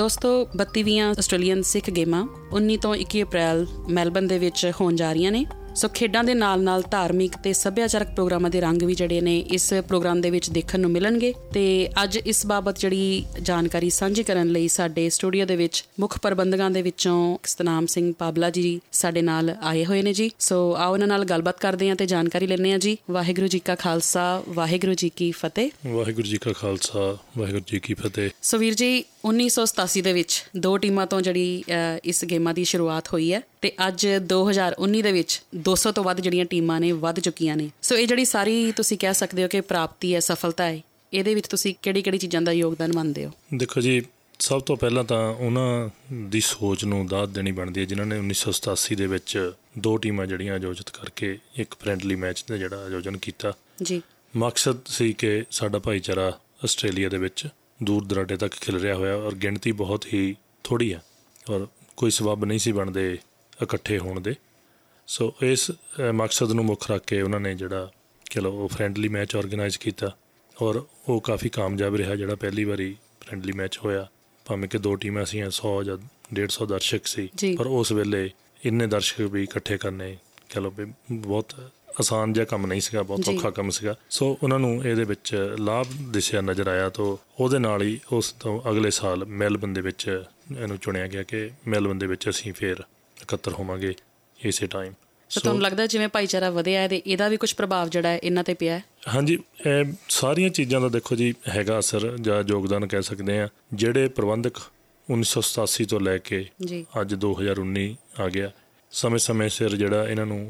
ਦੋਸਤੋ 32ਵੀਆਂ ਆਸਟ੍ਰੇਲੀਅਨ ਸਿੱਖ ਗੇਮਾਂ 19 ਤੋਂ 21 ਅਪ੍ਰੈਲ ਮੈਲਬਨ ਦੇ ਵਿੱਚ ਹੋਣ ਜਾ ਰਹੀਆਂ ਨੇ। ਸੋ ਖੇਡਾਂ ਦੇ ਨਾਲ-ਨਾਲ ਧਾਰਮਿਕ ਤੇ ਸੱਭਿਆਚਾਰਕ ਪ੍ਰੋਗਰਾਮਾਂ ਦੇ ਰੰਗ ਵੀ ਜਿਹੜੇ ਨੇ ਇਸ ਪ੍ਰੋਗਰਾਮ ਦੇ ਵਿੱਚ ਦੇਖਣ ਨੂੰ ਮਿਲਣਗੇ। ਤੇ ਅੱਜ ਇਸ ਬਾਬਤ ਜਿਹੜੀ ਜਾਣਕਾਰੀ ਸਾਂਝੀ ਕਰਨ ਲਈ ਸਾਡੇ ਸਟੂਡੀਓ ਦੇ ਵਿੱਚ ਮੁੱਖ ਪ੍ਰਬੰਧਕਾਂ ਦੇ ਵਿੱਚੋਂ ਸਤਨਾਮ ਸਿੰਘ ਪਾਬਲਾ ਜੀ ਸਾਡੇ ਨਾਲ ਆਏ ਹੋਏ ਨੇ ਜੀ। ਸੋ ਆਓ ਉਹਨਾਂ ਨਾਲ ਗੱਲਬਾਤ ਕਰਦੇ ਹਾਂ ਤੇ ਜਾਣਕਾਰੀ ਲੈਣੇ ਆ ਜੀ। ਵਾਹਿਗੁਰੂ ਜੀ ਕਾ ਖਾਲਸਾ ਵਾਹਿਗੁਰੂ ਜੀ ਕੀ ਫਤਿਹ। ਵਾਹਿਗੁਰੂ ਜੀ ਕਾ ਖਾਲਸਾ ਵਾਹਿਗੁਰੂ ਜੀ ਕੀ ਫਤਿਹ। ਸੋ ਵੀਰ ਜੀ 1987 ਦੇ ਵਿੱਚ ਦੋ ਟੀਮਾਂ ਤੋਂ ਜਿਹੜੀ ਇਸ ਗੇਮਾਂ ਦੀ ਸ਼ੁਰੂਆਤ ਹੋਈ ਹੈ ਤੇ ਅੱਜ 2019 ਦੇ ਵਿੱਚ 200 ਤੋਂ ਵੱਧ ਜਿਹੜੀਆਂ ਟੀਮਾਂ ਨੇ ਵੱਧ ਚੁੱਕੀਆਂ ਨੇ। ਸੋ ਇਹ ਜਿਹੜੀ ਸਾਰੀ ਤੁਸੀਂ ਕਹਿ ਸਕਦੇ ਹੋ ਕਿ ਪ੍ਰਾਪਤੀ ਹੈ ਸਫਲਤਾ ਹੈ ਇਹਦੇ ਵਿੱਚ ਤੁਸੀਂ ਕਿਹੜੀ-ਕਿਹੜੀ ਚੀਜ਼ਾਂ ਦਾ ਯੋਗਦਾਨ ਮੰਨਦੇ ਹੋ? ਦੇਖੋ ਜੀ ਸਭ ਤੋਂ ਪਹਿਲਾਂ ਤਾਂ ਉਹਨਾਂ ਦੀ ਸੋਚ ਨੂੰ ਦਾਤ ਦੇਣੀ ਬਣਦੀ ਹੈ ਜਿਨ੍ਹਾਂ ਨੇ 1987 ਦੇ ਵਿੱਚ ਦੋ ਟੀਮਾਂ ਜਿਹੜੀਆਂ ਆਯੋਜਿਤ ਕਰਕੇ ਇੱਕ ਫ੍ਰੈਂਡਲੀ ਮੈਚ ਦਾ ਜਿਹੜਾ ਆਯੋਜਨ ਕੀਤਾ। ਜੀ। ਮਕਸਦ ਸੀ ਕਿ ਸਾਡਾ ਭਾਈਚਾਰਾ ਆਸਟ੍ਰੇਲੀਆ ਦੇ ਵਿੱਚ ਦੂਰ ਦਰਾਡੇ ਤੱਕ ਖਿਲ ਰਿਹਾ ਹੋਇਆ ਔਰ ਗਿਣਤੀ ਬਹੁਤ ਹੀ ਥੋੜੀ ਹੈ ਔਰ ਕੋਈ ਸਬਬ ਨਹੀਂ ਸੀ ਬਣਦੇ ਇਕੱਠੇ ਹੋਣ ਦੇ। ਸੋ ਇਸ ਮਕਸਦ ਨੂੰ ਮੁੱਖ ਰੱਖ ਕੇ ਉਹਨਾਂ ਨੇ ਜਿਹੜਾ ਚਲੋ ਉਹ ਫ੍ਰੈਂਡਲੀ ਮੈਚ ਆਰਗੇਨਾਈਜ਼ ਕੀਤਾ ਔਰ ਉਹ ਕਾਫੀ ਕਾਮਯਾਬ ਰਿਹਾ ਜਿਹੜਾ ਪਹਿਲੀ ਵਾਰੀ ਫ੍ਰੈਂਡਲੀ ਮੈਚ ਹੋਇਆ। ਭਾਵੇਂ ਕਿ ਦੋ ਟੀਮਾਂ ਸੀ 100 ਜਾਂ 150 ਦਰਸ਼ਕ ਸੀ ਪਰ ਉਸ ਵੇਲੇ ਇੰਨੇ ਦਰਸ਼ਕ ਵੀ ਇਕੱਠੇ ਕਰਨੇ ਚਲੋ ਬਹੁਤ ਆਸਾਨ ਜਿਹਾ ਕੰਮ ਨਹੀਂ ਸੀਗਾ ਬਹੁਤ ਔਖਾ ਕੰਮ ਸੀਗਾ। ਸੋ ਉਹਨਾਂ ਨੂੰ ਇਹਦੇ ਵਿੱਚ ਲਾਭ ਦਿਸਿਆ ਨਜ਼ਰ ਆਇਆ ਤਾਂ ਉਹਦੇ ਨਾਲ ਹੀ ਉਸ ਤੋਂ ਅਗਲੇ ਸਾਲ ਮੈਲਬਨ ਦੇ ਵਿੱਚ ਇਹਨੂੰ ਚੁਣਿਆ ਗਿਆ ਕਿ ਮੈਲਬਨ ਦੇ ਵਿੱਚ ਅਸੀਂ ਫੇਰ ਇਕੱਤਰ ਹੋਵਾਂਗੇ ਇਸੇ ਟਾਈਮ ਸੋ ਤੁਹਾਨੂੰ ਲੱਗਦਾ ਜਿਵੇਂ ਭਾਈਚਾਰਾ ਵਧਿਆ ਹੈ ਤੇ ਇਹਦਾ ਵੀ ਕੁਝ ਪ੍ਰਭਾਵ ਜਿਹੜਾ ਹੈ ਇਹਨਾਂ ਤੇ ਪਿਆ ਹੈ? ਹਾਂਜੀ ਇਹ ਸਾਰੀਆਂ ਚੀਜ਼ਾਂ ਦਾ ਦੇਖੋ ਜੀ ਹੈਗਾ ਅਸਰ ਜਾਂ ਯੋਗਦਾਨ ਕਹਿ ਸਕਦੇ ਆ ਜਿਹੜੇ ਪ੍ਰਬੰਧਕ 1987 ਤੋਂ ਲੈ ਕੇ ਅੱਜ 2019 ਆ ਗਿਆ ਸਮੇਂ-ਸਮੇਂ ਸਿਰ ਜਿਹੜਾ ਇਹਨਾਂ ਨੂੰ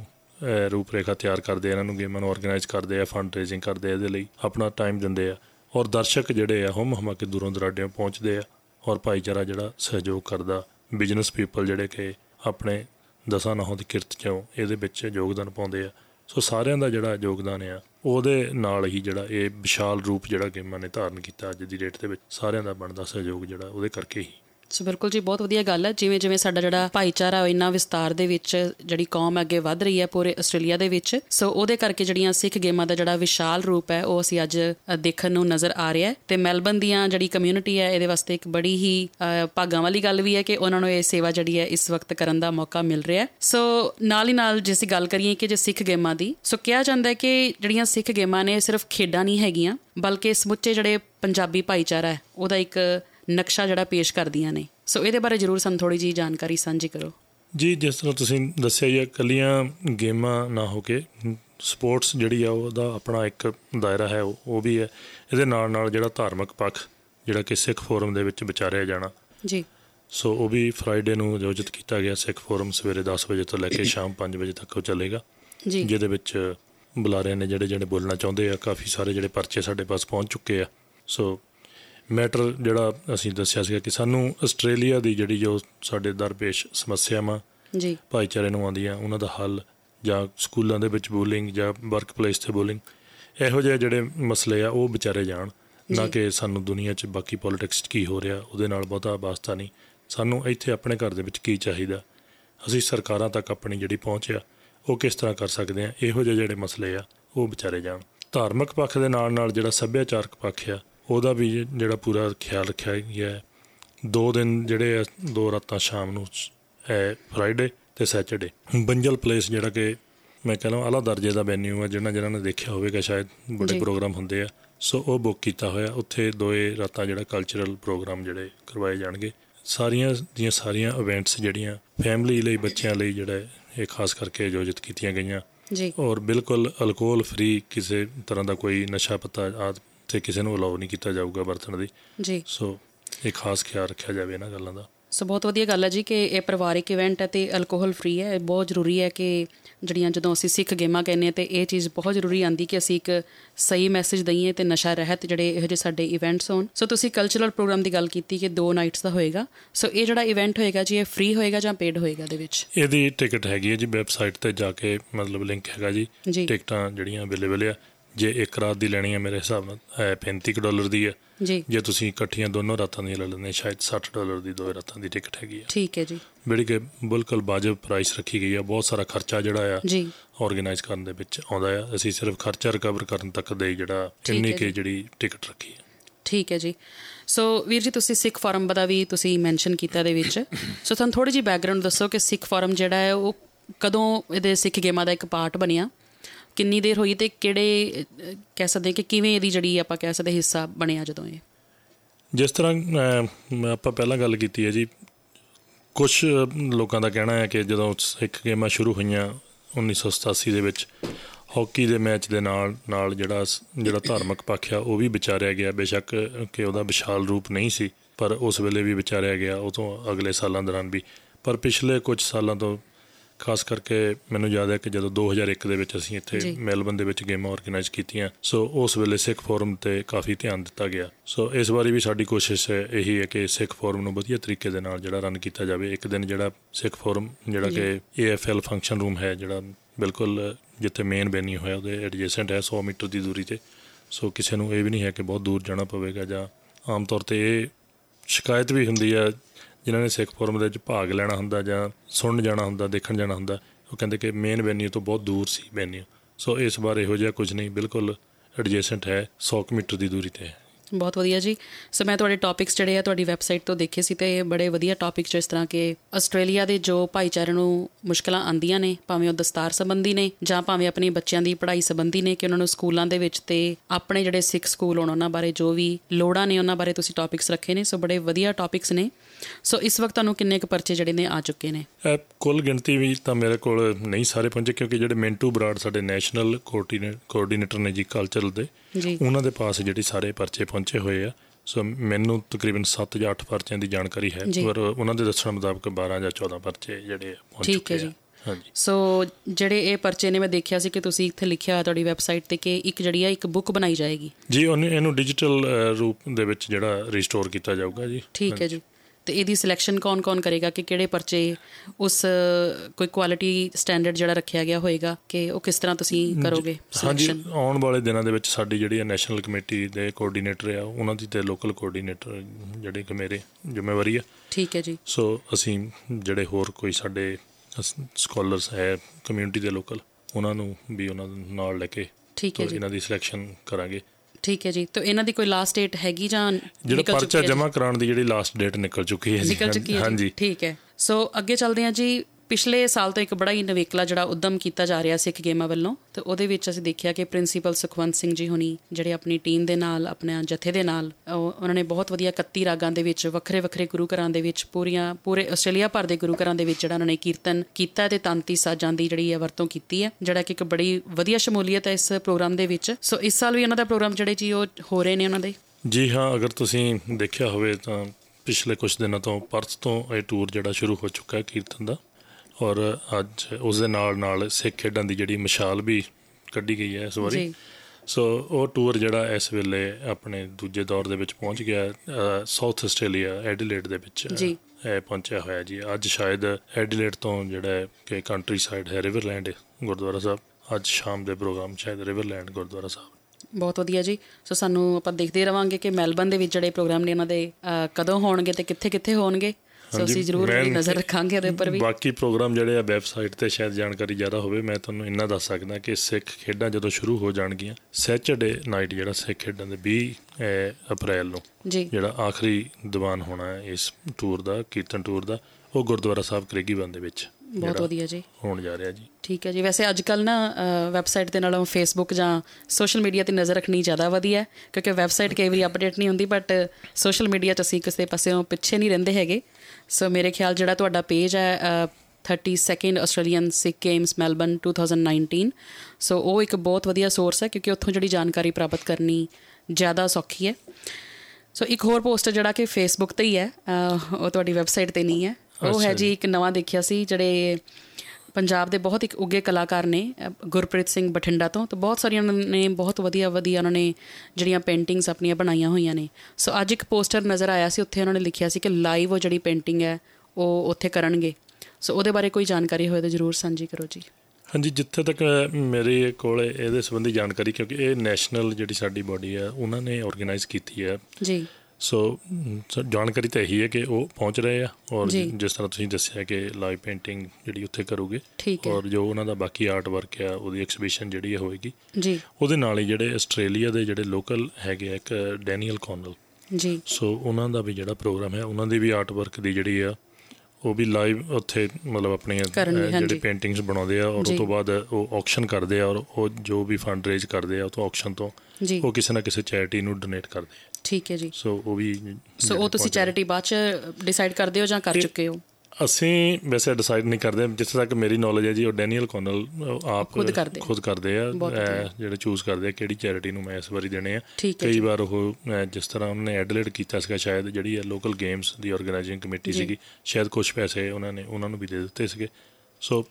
ਰੂਪਰੇਖਾ ਤਿਆਰ ਕਰਦੇ ਇਹਨਾਂ ਨੂੰ ਗੇਮਾਂ ਨੂੰ ਆਰਗੇਨਾਈਜ਼ ਕਰਦੇ ਆ ਫੰਡ ਰੇਜ਼ਿੰਗ ਕਰਦੇ ਆ, ਇਹਦੇ ਲਈ ਆਪਣਾ ਟਾਈਮ ਦਿੰਦੇ ਆ। ਔਰ ਦਰਸ਼ਕ ਜਿਹੜੇ ਆ ਹਮ ਹਮਾ ਕੇ ਦੂਰੋਂ ਦਰਾਡਿਆਂ ਪਹੁੰਚਦੇ ਆ ਔਰ ਭਾਈਚਾਰਾ ਜਿਹੜਾ ਸਹਿਯੋਗ ਕਰਦਾ। ਬਿਜ਼ਨਸ ਪੀਪਲ ਜਿਹੜੇ ਕਿ ਆਪਣੇ ਦਸਾਂ ਨਹੋਂ ਦੀ ਕਿਰਤ ਚੋਂ ਇਹਦੇ ਵਿੱਚ ਯੋਗਦਾਨ ਪਾਉਂਦੇ ਆ। ਸੋ ਸਾਰਿਆਂ ਦਾ ਜਿਹੜਾ ਯੋਗਦਾਨ ਆ, ਉਹਦੇ ਨਾਲ ਹੀ ਜਿਹੜਾ ਇਹ ਵਿਸ਼ਾਲ ਰੂਪ ਜਿਹੜਾ ਗੇਮਾਂ ਨੇ ਧਾਰਨ ਕੀਤਾ ਅੱਜ ਦੀ ਡੇਟ ਦੇ ਵਿੱਚ, ਸਾਰਿਆਂ ਦਾ ਬਣਦਾ ਸਹਿਯੋਗ ਜਿਹੜਾ ਉਹਦੇ ਕਰਕੇ ਹੀ। ਸੋ ਬਿਲਕੁਲ ਜੀ, ਬਹੁਤ ਵਧੀਆ ਗੱਲ ਹੈ। ਜਿਵੇਂ ਜਿਵੇਂ ਸਾਡਾ ਜਿਹੜਾ ਭਾਈਚਾਰਾ ਇੰਨਾ ਵਿਸਤਾਰ ਦੇ ਵਿੱਚ ਜਿਹੜੀ ਕੌਮ ਅੱਗੇ ਵਧ ਰਹੀ ਹੈ ਪੂਰੇ ਆਸਟ੍ਰੇਲੀਆ ਦੇ ਵਿੱਚ। ਸੋ ਉਹਦੇ ਕਰਕੇ ਜਿਹੜੀਆਂ ਸਿੱਖ ਗੇਮਾਂ ਦਾ ਜਿਹੜਾ ਵਿਸ਼ਾਲ ਰੂਪ ਹੈ, ਉਹ ਅਸੀਂ ਅੱਜ ਦੇਖਣ ਨੂੰ ਨਜ਼ਰ ਆ ਰਿਹਾ ਹੈ। ਤੇ ਮੈਲਬਨ ਦੀਆਂ ਜਿਹੜੀ ਕਮਿਊਨਿਟੀ ਹੈ, ਇਹਦੇ ਵਾਸਤੇ ਇੱਕ ਬੜੀ ਹੀ ਭਾਗਾਂ ਵਾਲੀ ਗੱਲ ਵੀ ਹੈ ਕਿ ਉਹਨਾਂ ਨੂੰ ਇਹ ਸੇਵਾ ਜਿਹੜੀ ਹੈ, ਇਸ ਵਕਤ ਕਰਨ ਦਾ ਮੌਕਾ ਮਿਲ ਰਿਹਾ ਹੈ। ਸੋ ਨਾਲ ਹੀ ਨਾਲ ਜੇ ਅਸੀਂ ਗੱਲ ਕਰੀਏ ਕਿ ਜੇ ਸਿੱਖ ਗੇਮਾਂ ਦੀ ਸੋ ਕਿਹਾ ਜਾਂਦਾ ਹੈ ਕਿ ਜਿਹੜੀਆਂ ਸਿੱਖ ਗੇਮਾਂ ਨੇ, ਸਿਰਫ ਖੇਡਾਂ ਨਹੀਂ ਹੈਗੀਆਂ, ਬਲਕਿ ਸਮੁੱਚੇ ਜਿਹੜੇ ਪੰਜਾਬੀ ਭਾਈਚਾਰਾ ਹੈ, ਉਹਦਾ ਇੱਕ ਨਕਸ਼ਾ ਜਿਹੜਾ ਪੇਸ਼ ਕਰਦੀਆਂ ਨੇ। ਸੋ ਇਹਦੇ ਬਾਰੇ ਜਰੂਰ ਸਾਨੂੰ ਥੋੜੀ ਜੀ ਜਾਣਕਾਰੀ ਸਾਂਝੀ ਕਰੋ। ਜੀ ਜਿਸ ਤਰ੍ਹਾਂ ਤੁਸੀਂ ਦੱਸਿਆ ਹੀ ਕੱਲੀਆਂ ਗੇਮਾਂ ਨਾ ਹੋ ਕੇ ਸਪੋਰਟਸ ਜਿਹੜੀ ਆ ਉਹਦਾ ਆਪਣਾ ਇੱਕ ਦਾਇਰਾ ਹੈ ਉਹ ਵੀ ਹੈ। ਇਹਦੇ ਨਾਲ ਨਾਲ ਜਿਹੜਾ ਧਾਰਮਿਕ ਪੱਖ ਜਿਹੜਾ ਕਿ ਸਿੱਖ ਫੋਰਮ ਦੇ ਵਿੱਚ ਵਿਚਾਰਿਆ ਜਾਣਾ। ਜੀ। ਸੋ ਉਹ ਵੀ ਫਰਾਈਡੇ ਨੂੰ ਆਯੋਜਿਤ ਕੀਤਾ ਗਿਆ। ਸਿੱਖ ਫੋਰਮ ਸਵੇਰੇ 10 ਵਜੇ ਤੋਂ ਲੈ ਕੇ ਸ਼ਾਮ 5 ਵਜੇ ਤੱਕ ਉਹ ਚੱਲੇਗਾ। ਜੀ। ਜਿਹਦੇ ਵਿੱਚ ਬੁਲਾਰੇ ਨੇ ਜਿਹੜੇ ਜਿਹੜੇ ਬੋਲਣਾ ਚਾਹੁੰਦੇ ਆ ਕਾਫੀ ਸਾਰੇ ਜਿਹੜੇ ਪਰਚੇ ਸਾਡੇ ਪਾਸ ਪਹੁੰਚ ਚੁੱਕੇ ਆ। ਸੋ ਮੈਟਰ ਜਿਹੜਾ ਅਸੀਂ ਦੱਸਿਆ ਸੀਗਾ ਕਿ ਸਾਨੂੰ ਆਸਟ੍ਰੇਲੀਆ ਦੀ ਜਿਹੜੀ ਜੋ ਸਾਡੇ ਦਰਪੇਸ਼ ਸਮੱਸਿਆਵਾਂ ਜੀ। ਭਾਈਚਾਰੇ ਨੂੰ ਆਉਂਦੀਆਂ ਉਹਨਾਂ ਦਾ ਹੱਲ ਜਾਂ ਸਕੂਲਾਂ ਦੇ ਵਿੱਚ ਬੋਲਿੰਗ ਜਾਂ ਵਰਕ ਪਲੇਸ ਤੇ ਬੋਲਿੰਗ ਇਹੋ ਜਿਹੇ ਜਿਹੜੇ ਮਸਲੇ ਆ ਉਹ ਵਿਚਾਰੇ ਜਾਣ ਨਾ ਕਿ ਸਾਨੂੰ ਦੁਨੀਆ 'ਚ ਬਾਕੀ ਪੋਲਿਟਿਕਸ 'ਚ ਕੀ ਹੋ ਰਿਹਾ ਉਹਦੇ ਨਾਲ ਬਹੁਤਾ ਵਾਸਤਾ ਨਹੀਂ। ਸਾਨੂੰ ਇੱਥੇ ਆਪਣੇ ਘਰ ਦੇ ਵਿੱਚ ਕੀ ਚਾਹੀਦਾ? ਅਸੀਂ ਸਰਕਾਰਾਂ ਤੱਕ ਆਪਣੀ ਜਿਹੜੀ ਪਹੁੰਚ ਆ ਉਹ ਕਿਸ ਤਰ੍ਹਾਂ ਕਰ ਸਕਦੇ ਆ? ਇਹੋ ਜਿਹੇ ਜਿਹੜੇ ਮਸਲੇ ਆ ਉਹ ਵਿਚਾਰੇ ਜਾਣ। ਧਾਰਮਿਕ ਪੱਖ ਦੇ ਨਾਲ ਨਾਲ ਜਿਹੜਾ ਸੱਭਿਆਚਾਰਕ ਪੱਖ ਆ ਉਹਦਾ ਵੀ ਜਿਹੜਾ ਪੂਰਾ ਖਿਆਲ ਰੱਖਿਆ ਗਿਆ ਦੋ ਦਿਨ ਜਿਹੜੇ ਦੋ ਰਾਤਾਂ ਸ਼ਾਮ ਨੂੰ ਹੈ ਫਰਾਈਡੇ ਤੇ ਸੈਚਰਡੇ ਬੰਜਲ ਪਲੇਸ ਜਿਹੜਾ ਕਿ ਮੈਂ ਕਹਿੰਦਾ ਆਲਾ ਦਰਜੇ ਦਾ ਵੈਨਿਊ ਹੈ ਜਿਹਨਾਂ ਜਿਹਨਾਂ ਨੇ ਦੇਖਿਆ ਹੋਵੇਗਾ ਸ਼ਾਇਦ ਬੜੇ ਪ੍ਰੋਗਰਾਮ ਹੁੰਦੇ ਆ। ਸੋ ਉਹ ਬੁੱਕ ਕੀਤਾ ਹੋਇਆ ਉੱਥੇ ਦੋਏ ਰਾਤਾਂ ਜਿਹੜਾ ਕਲਚਰਲ ਪ੍ਰੋਗਰਾਮ ਜਿਹੜੇ ਕਰਵਾਏ ਜਾਣਗੇ। ਸਾਰੀਆਂ ਦੀਆਂ ਸਾਰੀਆਂ ਇਵੈਂਟਸ ਜਿਹੜੀਆਂ ਫੈਮਿਲੀ ਲਈ ਬੱਚਿਆਂ ਲਈ ਜਿਹੜਾ ਇਹ ਖਾਸ ਕਰਕੇ ਆਯੋਜਿਤ ਕੀਤੀਆਂ ਗਈਆਂ। ਜੀ। ਔਰ ਬਿਲਕੁਲ ਅਲਕੋਹਲ ਫ੍ਰੀ ਕਿਸੇ ਤਰ੍ਹਾਂ ਦਾ ਕੋਈ ਨਸ਼ਾ ਪਤਾ ਆਦ ਤੇ ਕਿਸੇ ਨੂੰ ਅਲਾਉ ਨਹੀਂ ਕੀਤਾ ਜਾਊਗਾ ਵਰਤਣ ਦੀ। ਜੀ। ਸੋ ਇਹ ਖਾਸ ਖਿਆਲ ਰੱਖਿਆ ਜਾਵੇ ਇਹਨਾਂ ਗੱਲਾਂ ਦਾ। ਸੋ ਬਹੁਤ ਵਧੀਆ ਗੱਲ ਹੈ ਜੀ ਕਿ ਇਹ ਪਰਿਵਾਰਿਕ ਇਵੈਂਟ ਹੈ ਤੇ ਅਲਕੋਹਲ ਫ੍ਰੀ ਹੈ। ਬਹੁਤ ਜ਼ਰੂਰੀ ਹੈ ਕਿ ਜਿਹੜੀਆਂ ਜਦੋਂ ਅਸੀਂ ਸਿੱਖ ਗੇਮਾਂ ਕਹਿੰਦੇ ਆ ਤੇ ਇਹ ਚੀਜ਼ ਬਹੁਤ ਜ਼ਰੂਰੀ ਆਂਦੀ ਕਿ ਅਸੀਂ ਇੱਕ ਸਹੀ ਮੈਸੇਜ ਦਈਏ ਤੇ ਨਸ਼ਾ ਰਹਿਤ ਜਿਹੜੇ ਇਹੋ ਜਿਹੇ ਸਾਡੇ ਇਵੈਂਟਸ ਹੋਣ। ਸੋ ਤੁਸੀਂ ਕਲਚਰਲ ਪ੍ਰੋਗਰਾਮ ਦੀ ਗੱਲ ਕੀਤੀ ਕਿ ਦੋ ਨਾਈਟਸ ਦਾ ਹੋਏਗਾ। ਸੋ ਇਹ ਜਿਹੜਾ ਇਵੈਂਟ ਹੋਏਗਾ ਜੀ ਇਹ ਫ੍ਰੀ ਹੋਏਗਾ ਜਾਂ ਪੇਡ ਹੋਏਗਾ ਦੇ ਵਿੱਚ? ਇਹਦੀ ਟਿਕਟ ਹੈਗੀ ਹੈ ਜੀ ਵੈਬਸਾਈਟ ਤੇ ਜਾ ਕੇ ਮਤਲਬ ਲਿੰਕ ਹੈਗਾ ਜੀ। ਟਿਕਟਾਂ ਜਿਹੜੀਆਂ ਅਵੇਲੇਬਲ ਆ ਜੇ ਇੱਕ ਰਾਤ ਦੀ ਲੈਣੀ ਹੈ ਮੇਰੇ ਹਿਸਾਬ ਨਾਲ ਹੈ 35 ਡਾਲਰ ਦੀ ਹੈ। ਜੀ। ਜੇ ਤੁਸੀਂ ਇਕੱਠੀਆਂ ਦੋਨੋਂ ਰਾਤਾਂ ਦੀਆਂ ਲੈ ਲੈਂਦੇ ਸ਼ਾਇਦ 60 ਡਾਲਰ ਦੀ ਦੋ ਰਾਤਾਂ ਦੀ ਟਿਕਟ ਹੈਗੀ ਹੈ ਠੀਕ ਹੈ ਜੀ। ਬੜੀ ਕਿ ਬਿਲਕੁਲ ਵਾਜਬ ਪ੍ਰਾਈਸ ਰੱਖੀ ਗਈ ਹੈ ਬਹੁਤ ਸਾਰਾ ਖਰਚਾ ਜਿਹੜਾ ਆ ਜੀ। ਆਰਗੇਨਾਈਜ਼ ਕਰਨ ਦੇ ਵਿੱਚ ਆਉਂਦਾ ਆ। ਅਸੀਂ ਸਿਰਫ ਖਰਚਾ ਰਿਕਵਰ ਕਰਨ ਤੱਕ ਦੇ ਜਿਹੜਾ ਇੰਨੀ ਕਿ ਜਿਹੜੀ ਟਿਕਟ ਰੱਖੀ ਹੈ ਠੀਕ ਹੈ ਜੀ। ਸੋ ਵੀਰ ਜੀ ਤੁਸੀਂ ਸਿੱਖ ਫੋਰਮ ਦਾ ਵੀ ਤੁਸੀਂ ਮੈਂਸ਼ਨ ਕੀਤਾ ਦੇ ਵਿੱਚ। ਸੋ ਤੁਹਾਨੂੰ ਥੋੜੀ ਜੀ ਬੈਕਗ੍ਰਾਉਂਡ ਦੱਸੋ ਕਿ ਸਿੱਖ ਫੋਰਮ ਜਿਹੜਾ ਹੈ ਉਹ ਕਦੋਂ ਇਹਦੇ ਸਿੱਖ ਗੇਮਾਂ ਦਾ ਇੱਕ ਪਾਰਟ ਬਣਿਆ? ਕਿੰਨੀ ਦੇਰ ਹੋਈ ਤੇ ਕਿਹੜੇ ਅਹ, ਕਹਿ ਸਕਦੇ ਕਿ ਕਿਵੇਂ ਇਹਦੀ ਜਿਹੜੀ ਆਪਾਂ ਕਹਿ ਸਕਦੇ ਹਿੱਸਾ ਬਣਿਆ ਜਦੋਂ ਇਹ? ਜਿਸ ਤਰ੍ਹਾਂ ਅਹ, ਮੈਂ ਆਪਾਂ ਪਹਿਲਾਂ ਗੱਲ ਕੀਤੀ ਹੈ ਜੀ ਕੁਝ ਲੋਕਾਂ ਦਾ ਕਹਿਣਾ ਹੈ ਕਿ ਜਦੋਂ ਸਿੱਖ ਗੇਮਾਂ ਸ਼ੁਰੂ ਹੋਈਆਂ 1987 ਦੇ ਵਿੱਚ ਹਾਕੀ ਦੇ ਮੈਚ ਦੇ ਨਾਲ ਨਾਲ ਜਿਹੜਾ ਸ- ਜਿਹੜਾ ਧਾਰਮਿਕ ਪੱਖ ਆ ਉਹ ਵੀ ਵਿਚਾਰਿਆ ਗਿਆ। ਬੇਸ਼ੱਕ ਕਿ ਉਹਦਾ ਵਿਸ਼ਾਲ ਰੂਪ ਨਹੀਂ ਸੀ ਪਰ ਉਸ ਵੇਲੇ ਵੀ ਵਿਚਾਰਿਆ ਗਿਆ ਉਹ ਤੋਂ ਅਗਲੇ ਸਾਲਾਂ ਦੌਰਾਨ ਵੀ। ਪਰ ਪਿਛਲੇ ਕੁਝ ਸਾਲਾਂ ਤੋਂ ਖਾਸ ਕਰਕੇ ਮੈਨੂੰ ਯਾਦ ਹੈ ਕਿ ਜਦੋਂ 2001 ਦੇ ਵਿੱਚ ਅਸੀਂ ਇੱਥੇ। ਮੈਲਬਨ ਦੇ ਵਿੱਚ ਗੇਮਾਂ ਆਰਗੇਨਾਈਜ਼ ਕੀਤੀਆਂ ਸੋ ਉਸ ਵੇਲੇ ਸਿੱਖ ਫੋਰਮ ਤੇ ਕਾਫੀ ਧਿਆਨ ਦਿੱਤਾ ਗਿਆ। ਸੋ ਇਸ ਵਾਰੀ ਵੀ ਸਾਡੀ ਕੋਸ਼ਿਸ਼ ਹੈ ਇਹੀ ਹੈ ਕਿ ਸਿੱਖ ਫੋਰਮ ਨੂੰ ਵਧੀਆ ਤਰੀਕੇ ਦੇ ਨਾਲ ਜਿਹੜਾ ਰਨ ਕੀਤਾ ਜਾਵੇ। ਇੱਕ ਦਿਨ ਜਿਹੜਾ ਸਿੱਖ ਫੋਰਮ ਜਿਹੜਾ ਕਿ AFL ਫੰਕਸ਼ਨ ਰੂਮ ਹੈ ਜਿਹੜਾ ਬਿਲਕੁਲ ਜਿੱਥੇ ਮੇਨ ਵੈਨਿਊ ਹੋਇਆ ਉਹਦੇ ਐਡਜੈਸੈਂਟ ਹੈ 100 ਮੀਟਰ ਦੀ ਦੂਰੀ ਤੇ। ਸੋ ਕਿਸੇ ਨੂੰ ਇਹ ਵੀ ਨਹੀਂ ਹੈ ਕਿ ਬਹੁਤ ਦੂਰ ਜਾਣਾ ਪਵੇਗਾ ਜਾਂ ਆਮ ਤੌਰ ਤੇ ਇਹ ਸ਼ਿਕਾਇਤ ਵੀ ਹੁੰਦੀ ਹੈ ਜਿਨ੍ਹਾਂ ਨੇ ਸਿੱਖ ਫੋਰਮ ਦੇ ਵਿੱਚ ਭਾਗ ਲੈਣਾ ਹੁੰਦਾ ਜਾਂ ਸੁਣਨ ਜਾਣਾ ਹੁੰਦਾ, ਦੇਖਣ ਜਾਣਾ ਹੁੰਦਾ, ਉਹ ਕਹਿੰਦੇ ਕਿ ਮੇਨ ਵੈਨਿਊ ਤੋਂ ਬਹੁਤ ਦੂਰ ਸੀ ਵੈਨਿਊ ਸੋ ਇਸ ਵਾਰ ਇਹੋ ਜਿਹਾ ਕੁਝ ਨਹੀਂ, ਬਿਲਕੁਲ ਐਡਜੈਸੈਂਟ ਹੈ 100 ਕੁ ਮੀਟਰ ਦੀ ਦੂਰੀ ਤੇ ਹੈ। ਬਹੁਤ ਵਧੀਆ ਜੀ। ਸੋ ਮੈਂ ਤੁਹਾਡੇ ਟੌਪਿਕਸ ਜਿਹੜੇ ਆ ਤੁਹਾਡੀ ਵੈਬਸਾਈਟ ਤੋਂ ਦੇਖੇ ਸੀ ਤੇ ਇਹ ਬੜੇ ਵਧੀਆ ਟੌਪਿਕਸ ਜਿਸ ਤਰ੍ਹਾਂ ਕਿ ਆਸਟ੍ਰੇਲੀਆ ਦੇ ਜੋ ਭਾਈਚਾਰੇ ਨੂੰ ਮੁਸ਼ਕਲਾਂ ਆਂਦੀਆਂ ਨੇ, ਭਾਵੇਂ ਉਹ ਦਸਤਾਰ ਸੰਬੰਧੀ ਨੇ ਜਾਂ ਭਾਵੇਂ ਆਪਣੇ ਬੱਚਿਆਂ ਦੀ ਪੜ੍ਹਾਈ ਸੰਬੰਧੀ ਨੇ ਕਿ ਉਹਨਾਂ ਨੂੰ ਸਕੂਲਾਂ ਦੇ ਵਿੱਚ ਤੇ ਆਪਣੇ ਜਿਹੜੇ ਸਿੱਖ ਸਕੂਲ ਹੋਣ, ਉਹਨਾਂ ਬਾਰੇ ਜੋ ਵੀ ਲੋੜਾਂ ਨੇ, ਉਹਨਾਂ ਬਾਰੇ ਤੁਸੀਂ ਟੌਪਿਕਸ ਰੱਖੇ ਨੇ। ਸੋ ਬੜੇ ਵਧੀਆ ਟੌਪਿਕਸ ਨੇ। ਸੋ ਇਸ ਵਕਤ ਤੁਹਾਨੂੰ ਕਿੰਨੇ ਕੁ ਪਰਚੇ ਜਿਹੜੇ ਨੇ ਆ ਚੁੱਕੇ ਨੇ? ਇਹ ਕੁੱਲ ਗਿਣਤੀ ਵੀ ਤਾਂ ਮੇਰੇ ਕੋਲ ਨਹੀਂ ਸਾਰੇ ਪਹੁੰਚੇ ਕਿਉਂਕਿ ਜਿਹੜੇ ਮਿੰਟੂ ਬਰਾੜ ਸਾਡੇ ਨੈਸ਼ਨਲ ਕੋਆਰਡੀਨੇਟਰ ਨੇ ਜੀ ਕਲਚਰਲ ਦੇ। ਜੀ। ਉਹਨਾਂ ਦੇ ਪਾਸ ਜਿਹੜੀ ਸਾਰੇ ਪਰਚੇ ਪਹੁੰਚੇ ਹੋਏ ਆ ਸੋ ਮੈਨੂੰ ਤਕਰੀਬਨ 7 ਜਾਂ 8 ਪਰਚਿਆਂ ਦੀ ਜਾਣਕਾਰੀ ਹੈ। ਪਰ ਉਹਨਾਂ ਦੇ ਦੱਸਣ ਮੁਤਾਬਕ 12 ਜਾਂ 14 ਪਰਚੇ ਜਿਹੜੇ ਆ ਪਹੁੰਚ ਠੀਕ ਚੁੱਕੇ ਹੈ ਆ। ਜੀ। ਹਾਂਜੀ। ਸੋ ਜਿਹੜੇ ਇਹ ਪਰਚੇ ਨੇ ਮੈਂ ਦੇਖਿਆ ਸੀ ਕਿ ਤੁਸੀਂ ਇੱਥੇ ਲਿਖਿਆ ਹੋਇਆ ਤੁਹਾਡੀ ਵੈਬਸਾਈਟ ਤੇ ਕਿ ਇੱਕ ਜਿਹੜੀ ਆ ਇੱਕ ਬੁੱਕ ਬਣਾਈ ਜਾਏਗੀ। ਜੀ ਉਹਨੂੰ ਇਹਨੂੰ ਡਿਜੀਟਲ ਰੂਪ ਦੇ ਵਿੱਚ ਜਿਹੜਾ ਰੀਸਟੋਰ ਕੀਤਾ ਜਾਊਗਾ ਜੀ। ਠੀਕ ਹੈ ਜੀ। ਤੇ ਇਹਦੀ ਸਿਲੈਕਸ਼ਨ ਕੌਣ-ਕੌਣ ਕਰੇਗਾ ਕਿ ਕਿਹੜੇ ਪਰਚੇ ਉਸ ਕੋਈ ਕੁਆਲਿਟੀ ਸਟੈਂਡਰਡ ਜਿਹੜਾ ਰੱਖਿਆ ਗਿਆ ਹੋਏਗਾ ਕਿ ਉਹ ਕਿਸ ਤਰ੍ਹਾਂ ਤੁਸੀਂ ਕਰੋਗੇ ਹਾਂਜੀ ਸਿਲੈਕਸ਼ਨ ਆਉਣ ਵਾਲੇ ਦਿਨਾਂ ਦੇ ਵਿੱਚ ਸਾਡੀ ਜਿਹੜੀ ਨੈਸ਼ਨਲ ਕਮੇਟੀ ਦੇ ਕੋਆਰਡੀਨੇਟਰ ਆ ਉਹਨਾਂ ਦੀ ਤੇ ਲੋਕਲ ਕੋਆਰਡੀਨੇਟਰ ਜਿਹੜੇ ਕਿ ਮੇਰੇ ਜ਼ਿੰਮੇਵਾਰੀ ਆ। ਠੀਕ ਹੈ ਜੀ। ਸੋ ਅਸੀਂ ਜਿਹੜੇ ਹੋਰ ਕੋਈ ਸਾਡੇ ਸਕਾਲਰਸ ਹੈ ਕਮਿਊਨਿਟੀ ਦੇ ਲੋਕਲ ਉਹਨਾਂ ਨੂੰ ਵੀ ਉਹਨਾਂ ਨਾਲ ਲੈ ਕੇ ਠੀਕ ਹੈ ਜੀ। ਇਹਨਾਂ ਦੀ ਸਿਲੈਕਸ਼ਨ ਕਰਾਂਗੇ। ਠੀਕ ਹੈ ਜੀ। ਤਾਂ ਇਹਨਾਂ ਦੀ ਕੋਈ ਲਾਸਟ ਡੇਟ ਹੈਗੀ ਜਾਂ ਜਿਹੜਾ ਪਰਚਾ? ਜਮ੍ਹਾਂ ਕਰਾਉਣ ਦੀ ਜਿਹੜੀ ਲਾਸਟ ਡੇਟ ਨਿਕਲ ਚੁੱਕੀ ਹੈ ਜੀ। ਨਿਕਲ ਚੁੱਕੀ ਹੈ ਜੀ। ਹਾਂਜੀ। ਠੀਕ ਹੈ। ਸੋ ਅੱਗੇ ਚੱਲਦੇ ਹਾਂ ਜੀ। ਪਿਛਲੇ ਸਾਲ ਤੋਂ ਇੱਕ ਬੜਾ ਹੀ ਨਵੇਕਲਾ ਜਿਹੜਾ ਉਦਮ ਕੀਤਾ ਜਾ ਰਿਹਾ ਸਿੱਖ ਗੇਮਾਂ ਵੱਲੋਂ, ਤੇ ਉਹਦੇ ਵਿੱਚ ਅਸੀਂ ਦੇਖਿਆ ਕਿ ਪ੍ਰਿੰਸੀਪਲ ਸੁਖਵੰਤ ਸਿੰਘ ਜੀ ਹੁਣੀ ਜਿਹੜੇ ਆਪਣੀ ਟੀਮ ਦੇ ਨਾਲ, ਆਪਣੇ ਜਥੇ ਦੇ ਨਾਲ, ਉਹ- ਉਹਨਾਂ ਨੇ ਬਹੁਤ ਵਧੀਆ 31 ਰਾਗਾਂ ਦੇ ਵਿੱਚ ਵੱਖਰੇ ਵੱਖਰੇ ਗੁਰੂ ਘਰਾਂ ਦੇ ਵਿੱਚ, ਪੂਰੀਆਂ, ਪੂਰੇ ਆਸਟ੍ਰੇਲੀਆ ਭਰ ਦੇ ਗੁਰੂ ਘਰਾਂ ਦੇ ਵਿੱਚ ਜਿਹੜਾ ਉਹਨਾਂ ਨੇ ਕੀਰਤਨ ਕੀਤਾ ਤੇ ਤਾਂਤੀ ਸਾਜ਼ਾਂ ਦੀ ਜਿਹੜੀ ਹੈ ਵਰਤੋਂ ਕੀਤੀ ਹੈ, ਜਿਹੜਾ ਕਿ ਇੱਕ ਬੜੀ ਵਧੀਆ ਸ਼ਮੂਲੀਅਤ ਹੈ ਇਸ ਪ੍ਰੋਗਰਾਮ ਦੇ ਵਿੱਚ। ਸੋ ਇਸ ਸਾਲ ਵੀ ਉਹਨਾਂ ਦਾ ਪ੍ਰੋਗਰਾਮ ਜਿਹੜੇ ਜੀ ਉਹ ਹੋ ਰਹੇ ਨੇ ਉਹਨਾਂ ਦੇ? ਜੀ ਹਾਂ, ਅਗਰ ਤੁਸੀਂ ਦੇਖਿਆ ਹੋਵੇ ਤਾਂ ਪਿਛਲੇ ਕੁਝ ਦਿਨਾਂ ਤੋਂ ਪਰਥ ਤੋਂ ਇਹ ਟੂਰ ਜਿਹੜਾ ਸ਼ੁਰੂ ਹੋ ਚੁੱਕਾ ਹੈ ਕੀਰਤਨ ਦਾ। ਔਰ ਅੱਜ ਉਸ ਦੇ ਨਾਲ ਨਾਲ ਸਿੱਖ ਖੇਡਾਂ ਦੀ ਜਿਹੜੀ ਮਿਸਾਲ ਵੀ ਕੱਢੀ ਗਈ ਹੈ ਇਸ ਵਾਰੀ। ਜੀ। ਸੋ ਉਹ ਟੂਰ ਜਿਹੜਾ ਇਸ ਵੇਲੇ ਆਪਣੇ ਦੂਜੇ ਦੌਰ ਦੇ ਵਿੱਚ ਪਹੁੰਚ ਗਿਆ ਸਾਊਥ ਆਸਟ੍ਰੇਲੀਆ ਐਡੀਲੇਡ ਦੇ ਵਿੱਚ ਜੀ। ਇਹ ਪਹੁੰਚਿਆ ਹੋਇਆ ਜੀ। ਅੱਜ ਸ਼ਾਇਦ ਐਡੀਲੇਡ ਤੋਂ ਜਿਹੜਾ ਹੈ ਕਿ ਕੰਟਰੀ ਸਾਈਡ ਹੈ ਰਿਵਰਲੈਂਡ ਗੁਰਦੁਆਰਾ ਸਾਹਿਬ। ਅੱਜ ਸ਼ਾਮ ਦੇ ਪ੍ਰੋਗਰਾਮ ਸ਼ਾਇਦ ਰਿਵਰਲੈਂਡ ਗੁਰਦੁਆਰਾ ਸਾਹਿਬ। ਬਹੁਤ ਵਧੀਆ ਜੀ। ਸੋ ਸਾਨੂੰ ਆਪਾਂ ਦੇਖਦੇ ਰਵਾਂਗੇ ਕਿ ਮੈਲਬਨ ਦੇ ਵਿੱਚ ਜਿਹੜੇ ਪ੍ਰੋਗਰਾਮ ਨੇ ਉਹਨਾਂ ਦੇ ਕਦੋਂ ਹੋਣਗੇ ਤੇ ਕਿੱਥੇ ਕਿੱਥੇ ਹੋਣਗੇ। ਸੋ ਅਸੀਂ ਜ਼ਰੂਰ ਨਜ਼ਰ ਰੱਖਾਂਗੇ ਉਹਦੇ ਉੱਪਰ ਵੀ। ਬਾਕੀ ਪ੍ਰੋਗਰਾਮ ਜਿਹੜੇ ਆ ਵੈਬਸਾਈਟ ਤੇ ਸ਼ਾਇਦ ਜਾਣਕਾਰੀ ਜ਼ਿਆਦਾ ਹੋਵੇ ਮੈਂ ਤੁਹਾਨੂੰ ਇੰਨਾ ਦੱਸ ਸਕਦਾ ਕਿ ਸਿੱਖ ਖੇਡਾਂ ਜਦੋਂ ਸ਼ੁਰੂ ਹੋ ਜਾਣਗੀਆਂ ਸੈਚਰਡੇ ਨਾਈਟ ਜਿਹੜਾ ਸਿੱਖ ਖੇਡਾਂ ਦੇ 20 ਅਹ, ਅਪ੍ਰੈਲ ਨੂੰ ਜਿਹੜਾ ਆਖਰੀ ਦੀਵਾਨ ਹੋਣਾ ਹੈ ਇਸ ਟੂਰ ਦਾ ਕੀਰਤਨ ਟੂਰ ਦਾ ਉਹ ਗੁਰਦੁਆਰਾ ਸਾਹਿਬ ਕਰੇਗੀਵਨ ਦੇ ਵਿੱਚ ਬਹੁਤ ਵਧੀਆ ਜੀ। ਹੋਣ ਜਾ ਰਿਹਾ ਜੀ। ਠੀਕ ਹੈ ਜੀ। ਵੈਸੇ ਅੱਜ ਕੱਲ ਨਾ ਵੈਬਸਾਈਟ ਦੇ ਨਾਲੋਂ ਫੇਸਬੁੱਕ ਜਾਂ ਸੋਸ਼ਲ ਮੀਡੀਆ ਤੇ ਨਜ਼ਰ ਰੱਖਣੀ ਜ਼ਿਆਦਾ ਵਧੀਆ ਕਿਉਂਕਿ ਵੈਬਸਾਈਟ ਕਈ ਵਾਰੀ ਅਪਡੇਟ ਨਹੀਂ ਹੁੰਦੀ ਬਟ ਸੋਸ਼ਲ ਮੀਡੀਆ 'ਚ ਅਸੀਂ ਕਿਸੇ ਪਾਸਿਓਂ ਪਿੱਛੇ ਨਹੀਂ ਰਹਿੰਦੇ ਹੈਗੇ। ਸੋ ਮੇਰੇ ਖਿਆਲ ਜਿਹੜਾ ਤੁਹਾਡਾ ਪੇਜ ਹੈ ਅ, 32nd Australian Sikh games Melbourne 2019 so ਉਹ ਇੱਕ ਬਹੁਤ ਵਧੀਆ ਸੋਰਸ ਹੈ ਕਿਉਂਕਿ ਉੱਥੋਂ ਜਿਹੜੀ ਜਾਣਕਾਰੀ ਪ੍ਰਾਪਤ ਕਰਨੀ ਜ਼ਿਆਦਾ ਸੌਖੀ ਹੈ। ਸੋ ਇੱਕ ਹੋਰ ਪੋਸਟ ਜਿਹੜਾ ਕਿ ਫੇਸਬੁੱਕ ਤੇ ਹੀ ਹੈ। ਉਹ ਤੁਹਾਡੀ ਵੈਬਸਾਈਟ ਤੇ ਨਹੀਂ ਹੈ। ਉਹ ਹੈ। ਜੀ ਇੱਕ ਨਵਾਂ ਦੇਖਿਆ ਸੀ ਜਿਹੜੇ ਪੰਜਾਬ ਦੇ ਬਹੁਤ ਇੱਕ ਉੱਗੇ ਕਲਾਕਾਰ ਨੇ ਗੁਰਪ੍ਰੀਤ ਸਿੰਘ ਬਠਿੰਡਾ ਤੋਂ ਤੇ ਬਹੁਤ ਸਾਰੀਆਂ ਉਹਨਾਂ ਨੇ ਬਹੁਤ ਵਧੀਆ ਵਧੀਆ ਉਹਨਾਂ ਨੇ ਜਿਹੜੀਆਂ ਪੇਂਟਿੰਗਸ ਆਪਣੀਆਂ ਬਣਾਈਆਂ ਹੋਈਆਂ ਨੇ। ਸੋ ਅੱਜ ਇੱਕ ਪੋਸਟਰ ਨਜ਼ਰ ਆਇਆ ਸੀ ਉੱਥੇ ਉਹਨਾਂ ਨੇ ਲਿਖਿਆ ਸੀ ਕਿ ਲਾਈਵ ਉਹ ਜਿਹੜੀ ਪੇਂਟਿੰਗ ਹੈ ਉਹ ਉੱਥੇ ਕਰਨਗੇ। ਸੋ ਉਹਦੇ ਬਾਰੇ ਕੋਈ ਜਾਣਕਾਰੀ ਹੋਵੇ ਤਾਂ ਜਰੂਰ ਸਾਂਝੀ ਕਰੋ ਜੀ। ਹਾਂਜੀ ਜਿੱਥੇ ਤੱਕ ਮੇਰੇ ਕੋਲ ਇਹਦੇ ਸੰਬੰਧੀ ਜਾਣਕਾਰੀ ਕਿਉਂਕਿ ਇਹ ਨੈਸ਼ਨਲ ਜਿਹੜੀ ਸਾਡੀ ਬਾਡੀ ਹੈ ਉਹਨਾਂ ਨੇ ਆਰਗੇਨਾਈਜ਼ ਕੀਤੀ ਹੈ। ਜੀ। ਸੋ ਜਾਣਕਾਰੀ ਤਾਂ ਇਹੀ ਹੈ ਕਿ ਉਹ ਪਹੁੰਚ ਰਹੇ ਆ ਔਰ। ਜਿਸ ਤਰ੍ਹਾਂ ਤੁਸੀਂ ਦੱਸਿਆ ਕਿ ਲਾਈਵ ਪੇਂਟਿੰਗ ਜਿਹੜੀ ਉੱਥੇ ਕਰੋਗੇ ਔਰ ਜੋ ਉਹਨਾਂ ਦਾ ਬਾਕੀ ਆਰਟ ਵਰਕ ਆ ਉਹਦੀ ਐਕਸੀਬਿਸ਼ਨ ਜਿਹੜੀ ਹੋਏਗੀ। ਜੀ। ਉਹਦੇ ਨਾਲ ਹੀ ਜਿਹੜੇ ਆਸਟ੍ਰੇਲੀਆ ਦੇ ਜਿਹੜੇ ਲੋਕਲ ਹੈਗੇ ਆ ਇੱਕ ਡੈਨੀਅਲ ਕੌਨਲ ਜੀ। ਸੋ ਉਹਨਾਂ ਦਾ ਵੀ ਜਿਹੜਾ ਪ੍ਰੋਗਰਾਮ ਹੈ ਉਹਨਾਂ ਦੀ ਵੀ ਆਰਟ ਵਰਕ ਦੀ ਜਿਹੜੀ ਆ ਉਹ ਵੀ ਲਾਈਵ ਉੱਥੇ ਮਤਲਬ ਆਪਣੀਆਂ। ਜਿਹੜੇ ਪੇਂਟਿੰਗਸ ਬਣਾਉਂਦੇ ਆ ਔਰ। ਉਸ ਤੋਂ ਬਾਅਦ ਉਹ ਆਕਸ਼ਨ ਕਰਦੇ ਆ ਔਰ ਉਹ ਜੋ ਵੀ ਫੰਡ ਰੇਜ਼ ਕਰਦੇ ਆ ਉਹ ਤੋਂ ਆਕਸ਼ਨ ਤੋਂ ਉਹ ਕਿਸੇ ਨਾ ਕਿਸੇ ਚੈਰਿਟੀ ਨੂੰ ਡੋਨੇਟ ਕਰਦੇ ਆ। ਠੀਕ ਹੈ ਜੀ। ਸੋ ਉਹ ਵੀ ਸੋ ਉਹ ਤੁਸੀਂ ਚੈਰਿਟੀ ਬਾਅਦ ਚ ਡਿਸਾਈਡ ਕਰਦੇ ਹੋ ਜਾਂ ਕਰ ਚੁੱਕੇ ਹੋ? ਅਸੀਂ ਵੈਸੇ ਡਿਸਾਈਡ ਨਹੀਂ ਕਰਦੇ ਜਿੱਥੇ ਤੱਕ ਮੇਰੀ ਨੌਲੇਜ ਹੈ ਜੀ ਉਹ ਡੈਨੀਅਲ ਕੋਨਲ ਆਪ ਖੁਦ ਕਰਦੇ ਆ। ਆ ਜਿਹੜੇ ਚੂਜ਼ ਕਰਦੇ ਆ ਕਿਹੜੀ ਚੈਰਿਟੀ ਨੂੰ ਮੈਂ ਇਸ ਵਾਰੀ ਦੇਣੇ ਆ ਕਈ ਵਾਰ ਉਹ ਜਿਸ ਤਰ੍ਹਾਂ ਉਹਨਾਂ ਐਡਲੇਟ ਕੀਤਾ ਸੀਗਾ ਸ਼ਾਇਦ ਜਿਹੜੀ ਹੈ ਲੋਕਲ ਗੇਮਸ ਦੀ ਆਰਗੇਨਾਈਜ਼ਿੰਗ ਕਮੇਟੀ। ਸੀਗੀ ਸ਼ਾਇਦ ਕੁਝ ਪੈਸੇ ਉਹਨਾਂ ਨੇ ਉਹਨਾਂ ਨੂੰ ਵੀ ਦੇ ਦਿੱਤੇ ਸੀਗੇ ਸੋ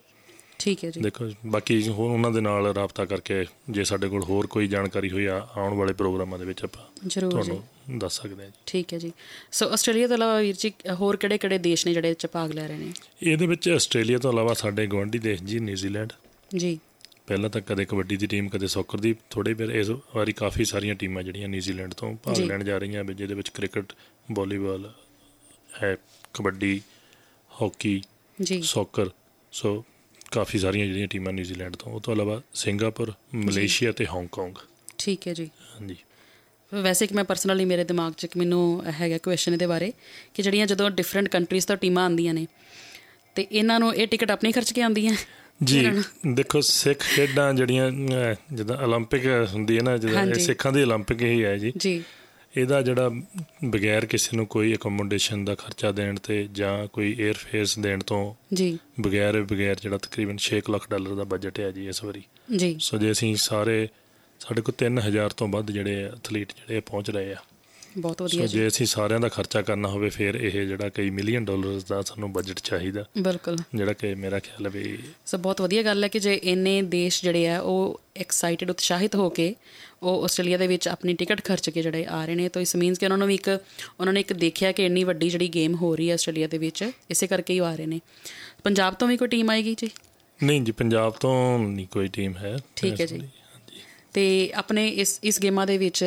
ਠੀਕ ਹੈ ਜੀ। ਦੇਖੋ ਬਾਕੀ ਹੋਰ ਉਹਨਾਂ ਦੇ ਨਾਲ ਰਾਬਤਾ ਕਰਕੇ ਜੇ ਸਾਡੇ ਕੋਲ ਹੋਰ ਕੋਈ ਜਾਣਕਾਰੀ ਹੋਈ ਆ ਆਉਣ ਵਾਲੇ ਪ੍ਰੋਗਰਾਮਾਂ ਦੇ ਵਿੱਚ ਆਪਾਂ ਜ਼ਰੂਰ ਜੀ। ਤੁਹਾਨੂੰ ਦੱਸ ਸਕਦੇ ਹਾਂ ਠੀਕ ਹੈ ਜੀ। ਸੋ ਆਸਟ੍ਰੇਲੀਆ ਤੋਂ ਇਲਾਵਾ ਵੀਰ ਜੀ ਹੋਰ ਕਿਹੜੇ ਕਿਹੜੇ ਦੇਸ਼ ਨੇ ਜਿਹੜੇ ਚ ਭਾਗ ਲੈ ਰਹੇ ਨੇ? ਇਹਦੇ ਵਿੱਚ ਆਸਟ੍ਰੇਲੀਆ ਤੋਂ ਇਲਾਵਾ ਸਾਡੇ ਗੁਆਂਢੀ ਦੇਸ਼ ਜੀ ਨਿਊਜ਼ੀਲੈਂਡ। ਜੀ। ਪਹਿਲਾਂ ਤਾਂ ਕਦੇ ਕਬੱਡੀ ਦੀ ਟੀਮ ਕਦੇ ਸੌਕਰ ਦੀ ਥੋੜੇ ਫਿਰ ਇਸ ਵਾਰੀ ਕਾਫੀ ਸਾਰੀਆਂ ਟੀਮਾਂ ਜਿਹੜੀਆਂ ਨਿਊਜ਼ੀਲੈਂਡ ਤੋਂ ਭਾਗ। ਲੈਣ ਜਾ ਰਹੀਆਂ ਵੀ ਜਿਹਦੇ ਵਿੱਚ ਕ੍ਰਿਕਟ ਵਾਲੀਬਾਲ ਹੈ ਕਬੱਡੀ ਹਾਕੀ ਜੀ। ਸੌਕਰ। ਸੋ ਕਾਫੀ ਸਾਰੀਆਂ ਜਿਹੜੀਆਂ ਟੀਮਾਂ ਨਿਊਜ਼ੀਲੈਂਡ ਤੋਂ ਉਹ ਤੋਂ ਇਲਾਵਾ ਸਿੰਗਾਪੁਰ ਮਲੇਸ਼ੀਆ ਤੇ ਹਾਂਗਕਾਂਗ ਠੀਕ ਹੈ ਜੀ ਹਾਂਜੀ ਵੈਸੇ ਕਿ ਮੈਂ ਪਰਸਨਲੀ ਮੇਰੇ ਦਿਮਾਗ 'ਚ ਇੱਕ ਮੈਨੂੰ ਹੈਗਾ ਕੁਐਸਚਨ ਇਹਦੇ ਬਾਰੇ ਕਿ ਜਿਹੜੀਆਂ ਜਦੋਂ ਡਿਫਰੈਂਟ ਕੰਟਰੀਜ਼ ਤੋਂ ਟੀਮਾਂ ਆਉਂਦੀਆਂ ਨੇ ਤੇ ਇਹਨਾਂ ਨੂੰ ਇਹ ਟਿਕਟ ਆਪਣੀ ਖਰਚ ਕੇ ਆਉਂਦੀਆਂ ਜੀ ਦੇਖੋ ਸਿੱਖ ਖੇਡਾਂ ਜਿਹੜੀਆਂ ਅਹ, ਜਿੱਦਾਂ 올림픽 ਹੁੰਦੀ ਹੈ ਨਾ ਜਿੱਦਾਂ ਇਹ ਹਾਂਜੀ। ਸਿੱਖਾਂ ਦੀ 올림픽 ਹੀ ਹੈ ਜੀ ਜੀ ਇਹਦਾ ਜਿਹੜਾ ਬਗੈਰ ਕਿਸੇ ਨੂੰ ਕੋਈ ਅਕੋਮੋਡੇਸ਼ਨ ਦਾ ਖਰਚਾ ਦੇਣ ਤੇ ਜਾਂ ਕੋਈ 에ਅਰ ਫੇਅਰਸ ਦੇਣ ਤੋਂ ਜੀ। ਬਗੈਰ ਬਗੈਰ ਜਿਹੜਾ ਤਕਰੀਬਨ 6 ਲੱਖ ਡਾਲਰ ਦਾ ਬਜਟ ਹੈ ਜੀ ਇਸ ਵਾਰੀ। ਜੀ। ਸੋ ਜੇ ਅਸੀਂ ਸਾਰੇ ਸਾਡੇ ਕੋਲ 3000 ਤੋਂ ਵੱਧ ਜਿਹੜੇ ਐਥਲੀਟ ਜਿਹੜੇ ਪਹੁੰਚ ਰਹੇ ਆ। ਬਹੁਤ ਵਧੀਆ ਜੀ। ਜੇ ਅਸੀਂ ਸਾਰਿਆਂ ਦਾ ਖਰਚਾ ਕਰਨਾ ਹੋਵੇ ਫਿਰ ਇਹ ਜਿਹੜਾ ਕਈ ਮਿਲੀਅਨ ਡਾਲਰਸ ਦਾ ਸਾਨੂੰ ਬਜਟ ਚਾਹੀਦਾ। ਬਿਲਕੁਲ। ਜਿਹੜਾ ਕਿ ਮੇਰਾ ਖਿਆਲ ਹੈ ਵੀ ਸੋ ਬਹੁਤ ਵਧੀਆ ਗੱਲ ਹੈ ਕਿ ਜੇ ਇੰਨੇ ਦੇਸ਼ ਜਿਹੜੇ ਆ ਉਹ ਐਕਸਾਈਟਿਡ ਉਤਸ਼ਾਹਿਤ ਹੋ ਕੇ ਉਹ ਆਸਟ੍ਰੇਲੀਆ ਦੇ ਵਿੱਚ ਆਪਣੀ ਟਿਕਟ ਖਰਚ ਕੇ ਜਿਹੜੇ ਆ ਰਹੇ ਨੇ ਤਾਂ ਇਸ ਮੀਨਸ ਕਿ ਉਹਨਾਂ ਨੂੰ ਵੀ ਇੱਕ ਉਹਨਾਂ ਨੇ ਇੱਕ ਦੇਖਿਆ ਕਿ ਇੰਨੀ ਵੱਡੀ ਜਿਹੜੀ ਗੇਮ ਹੋ ਰਹੀ ਹੈ ਆਸਟ੍ਰੇਲੀਆ ਦੇ ਵਿੱਚ ਇਸੇ ਕਰਕੇ ਹੀ ਆ ਰਹੇ ਨੇ। ਪੰਜਾਬ ਤੋਂ ਵੀ ਕੋਈ ਟੀਮ ਆਏਗੀ ਜੀ? ਨਹੀਂ ਜੀ ਪੰਜਾਬ ਤੋਂ ਨਹੀਂ ਕੋਈ ਟੀਮ ਹੈ। ਠੀਕ ਹੈ ਜੀ। ਤੇ ਆਪਣੇ ਇਸ ਇਸ ਗੇਮਾਂ ਦੇ ਵਿੱਚ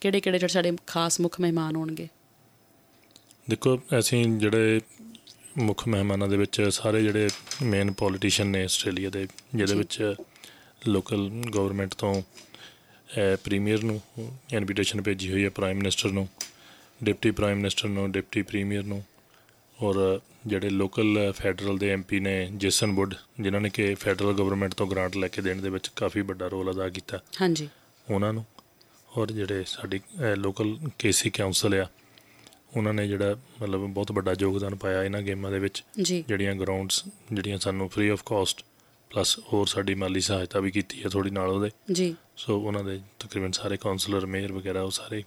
ਕਿਹੜੇ ਕਿਹੜੇ ਜਿਹੜੇ ਸਾਡੇ ਖਾਸ ਮੁੱਖ ਮਹਿਮਾਨ ਹੋਣਗੇ ਦੇਖੋ ਅਸੀਂ ਜਿਹੜੇ ਮੁੱਖ ਮਹਿਮਾਨਾਂ ਦੇ ਵਿੱਚ ਸਾਰੇ ਜਿਹੜੇ ਮੇਨ ਪੋਲੀਟੀਸ਼ੀਅਨ ਨੇ ਆਸਟ੍ਰੇਲੀਆ ਦੇ ਜਿਹਦੇ। ਵਿੱਚ ਲੋਕਲ ਗਵਰਨਮੈਂਟ ਤੋਂ ਪ੍ਰੀਮੀਅਰ ਨੂੰ ਇਨਵੀਟੇਸ਼ਨ ਭੇਜੀ ਹੋਈ ਹੈ ਪ੍ਰਾਈਮ ਮਿਨਿਸਟਰ ਨੂੰ ਡਿਪਟੀ ਪ੍ਰਾਈਮ ਮਿਨਿਸਟਰ ਨੂੰ ਡਿਪਟੀ ਪ੍ਰੀਮੀਅਰ ਨੂੰ ਔਰ ਜਿਹੜੇ ਲੋਕਲ ਫੈਡਰਲ ਦੇ ਐਮਪੀ ਨੇ ਜੇਸਨ ਵੁੱਡ ਜਿਨ੍ਹਾਂ ਨੇ ਕਿ ਫੈਡਰਲ ਗਵਰਨਮੈਂਟ ਤੋਂ ਗ੍ਰਾਂਟ ਲੈ ਕੇ ਦੇਣ ਦੇ ਵਿੱਚ ਕਾਫੀ ਵੱਡਾ ਰੋਲ ਅਦਾ ਕੀਤਾ। ਹਾਂਜੀ। ਉਹਨਾਂ ਨੂੰ ਔਰ ਜਿਹੜੇ ਸਾਡੀ ਲੋਕਲ ਕੇਸੀ ਕਾਉਂਸਲ ਆ ਉਹਨਾਂ ਨੇ ਜਿਹੜਾ ਮਤਲਬ ਬਹੁਤ ਵੱਡਾ ਯੋਗਦਾਨ ਪਾਇਆ ਇਹਨਾਂ ਗੇਮਾਂ ਦੇ ਵਿੱਚ। ਜਿਹੜੀਆਂ ਗਰਾਊਂਡਸ ਜਿਹੜੀਆਂ ਸਾਨੂੰ ਫ੍ਰੀ ਆਫ ਕਾਸਟ ਪਲੱਸ ਹੋਰ ਸਾਡੀ ਮਾਲੀ ਸਹਾਇਤਾ ਵੀ ਕੀਤੀ ਹੈ ਥੋੜੀ ਨਾਲ ਉਹਦੇ। ਜੀ। ਸੋ ਉਹਨਾਂ ਦੇ ਤਕਰੀਬਨ ਸਾਰੇ ਕਾਉਂਸਲਰ ਮੇਅਰ ਵਗੈਰਾ ਉਹ ਸਾਰੇ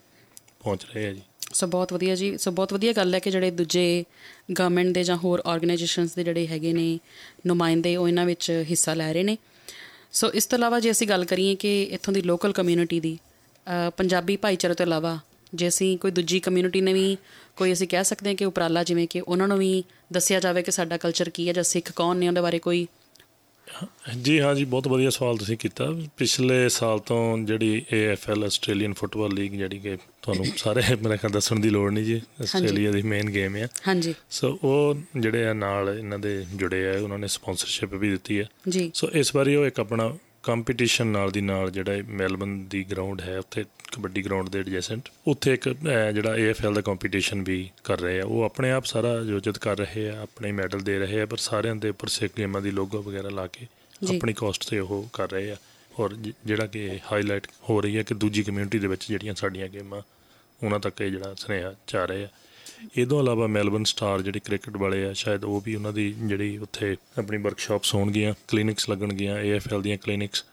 ਪਹੁੰਚ ਰਹੇ ਆ ਜੀ। ਸੋ ਬਹੁਤ ਵਧੀਆ ਜੀ। ਸੋ ਬਹੁਤ ਵਧੀਆ ਗੱਲ ਹੈ ਕਿ ਜਿਹੜੇ ਦੂਜੇ ਗਵਰਨਮੈਂਟ ਦੇ ਜਾਂ ਹੋਰ ਆਰਗੇਨਾਈਜੇਸ਼ਨਸ ਦੇ ਜਿਹੜੇ ਹੈਗੇ ਨੇ ਨੁਮਾਇੰਦੇ ਉਹ ਇਹਨਾਂ ਵਿੱਚ ਹਿੱਸਾ ਲੈ ਰਹੇ ਨੇ। ਸੋ ਇਸ ਤੋਂ ਇਲਾਵਾ ਜੇ ਅਸੀਂ ਗੱਲ ਕਰੀਏ ਕਿ ਇੱਥੋਂ ਦੀ ਲੋਕਲ ਕਮਿਊਨਿਟੀ ਦੀ ਅ, ਪੰਜਾਬੀ ਭਾਈਚਾਰੇ ਤੋਂ ਇਲਾਵਾ ਜੇ ਅਸੀਂ ਕੋਈ ਦੂਜੀ ਕਮਿਊਨਿਟੀ ਨੇ ਵੀ ਕੋਈ ਅਸੀਂ ਕਹਿ ਸਕਦੇ ਹਾਂ ਕਿ ਉਪਰਾਲਾ ਜਿਵੇਂ ਕਿ ਉਹਨਾਂ ਨੂੰ ਵੀ ਦੱਸਿਆ ਜਾਵੇ ਕਿ ਸਾਡਾ ਕਲਚਰ ਕੀ ਹੈ ਜਾਂ ਸਿੱਖ ਕੌਣ ਨੇ ਉਹਦੇ ਬਾਰੇ ਕੋਈ ਜੀ ਹਾਂ ਜੀ ਬਹੁਤ ਵਧੀਆ ਸਵਾਲ ਤੁਸੀਂ ਕੀਤਾ। ਪਿਛਲੇ ਸਾਲ ਤੋਂ ਜਿਹੜੀ AFL ਆਸਟ੍ਰੇਲੀਅਨ ਫੁੱਟਬਾਲ ਲੀਗ ਜਿਹੜੀ ਕਿ ਤੁਹਾਨੂੰ ਸਾਰੇ ਮੇਰੇ ਖਿਆਲ ਦੱਸਣ ਦੀ ਲੋੜ ਨਹੀਂ ਜੀ ਆਸਟ੍ਰੇਲੀਆ ਦੀ ਮੇਨ ਗੇਮ ਹੈ ਹਾਂਜੀ। ਸੋ ਉਹ ਜਿਹੜੇ ਆ ਨਾਲ ਇਹਨਾਂ ਦੇ ਜੁੜੇ ਆ ਉਹਨਾਂ ਨੇ ਸਪਾਂਸਰਸ਼ਿਪ ਵੀ ਦਿੱਤੀ ਹੈ ਜੀ। ਸੋ ਇਸ ਵਾਰੀ ਉਹ ਇੱਕ ਆਪਣਾ ਕੰਪੀਟੀਸ਼ਨ ਨਾਲ ਦੀ ਨਾਲ ਜਿਹੜਾ ਮੈਲਬਨ ਦੀ ਗਰਾਊਂਡ ਹੈ ਉੱਥੇ ਕਬੱਡੀ ਗਰਾਊਂਡ ਦੇ ਐਡਜੈਸੈਂਟ ਉੱਥੇ ਇੱਕ ਜਿਹੜਾ AFL ਦਾ ਕੰਪੀਟੀਸ਼ਨ ਵੀ ਕਰ ਰਹੇ ਆ। ਉਹ ਆਪਣੇ ਆਪ ਸਾਰਾ ਆਯੋਜਿਤ ਕਰ ਰਹੇ ਆ ਆਪਣੇ ਮੈਡਲ ਦੇ ਰਹੇ ਆ ਪਰ ਸਾਰਿਆਂ ਦੇ ਉੱਪਰ ਸਿੱਖ ਗੇਮਾਂ ਦੀ ਲੋਗੋ ਵਗੈਰਾ ਲਾ ਕੇ। ਆਪਣੀ ਕਾਸਟ ਤੇ ਉਹ ਕਰ ਰਹੇ ਆ। ਔਰ ਜਿਹੜਾ ਕਿ ਹਾਈਲਾਈਟ ਹੋ ਰਹੀ ਹੈ ਕਿ ਦੂਜੀ ਕਮਿਊਨਿਟੀ ਦੇ ਵਿੱਚ ਜਿਹੜੀਆਂ ਸਾਡੀਆਂ ਗੇਮਾਂ ਉਹਨਾਂ ਤੱਕ ਇਹ ਜਿਹੜਾ ਸੁਨੇਹਾ ਜਾ ਰਹੇ। ਆ ਇਹ ਤੋਂ ਇਲਾਵਾ ਮੈਲਬਨ ਸਟਾਰ ਜਿਹੜੇ ਕ੍ਰਿਕਟ ਵਾਲੇ ਆ ਸ਼ਾਇਦ ਉਹ ਵੀ ਉਹਨਾਂ ਦੀ ਜਿਹੜੀ ਉੱਥੇ ਆਪਣੀ ਵਰਕਸ਼ਾਪਸ ਹੋਣਗੀਆਂ ਕਲੀਨਿਕਸ ਲੱਗਣਗੀਆਂ AFL ਦੀਆਂ ਕਲੀਨਿਕਸ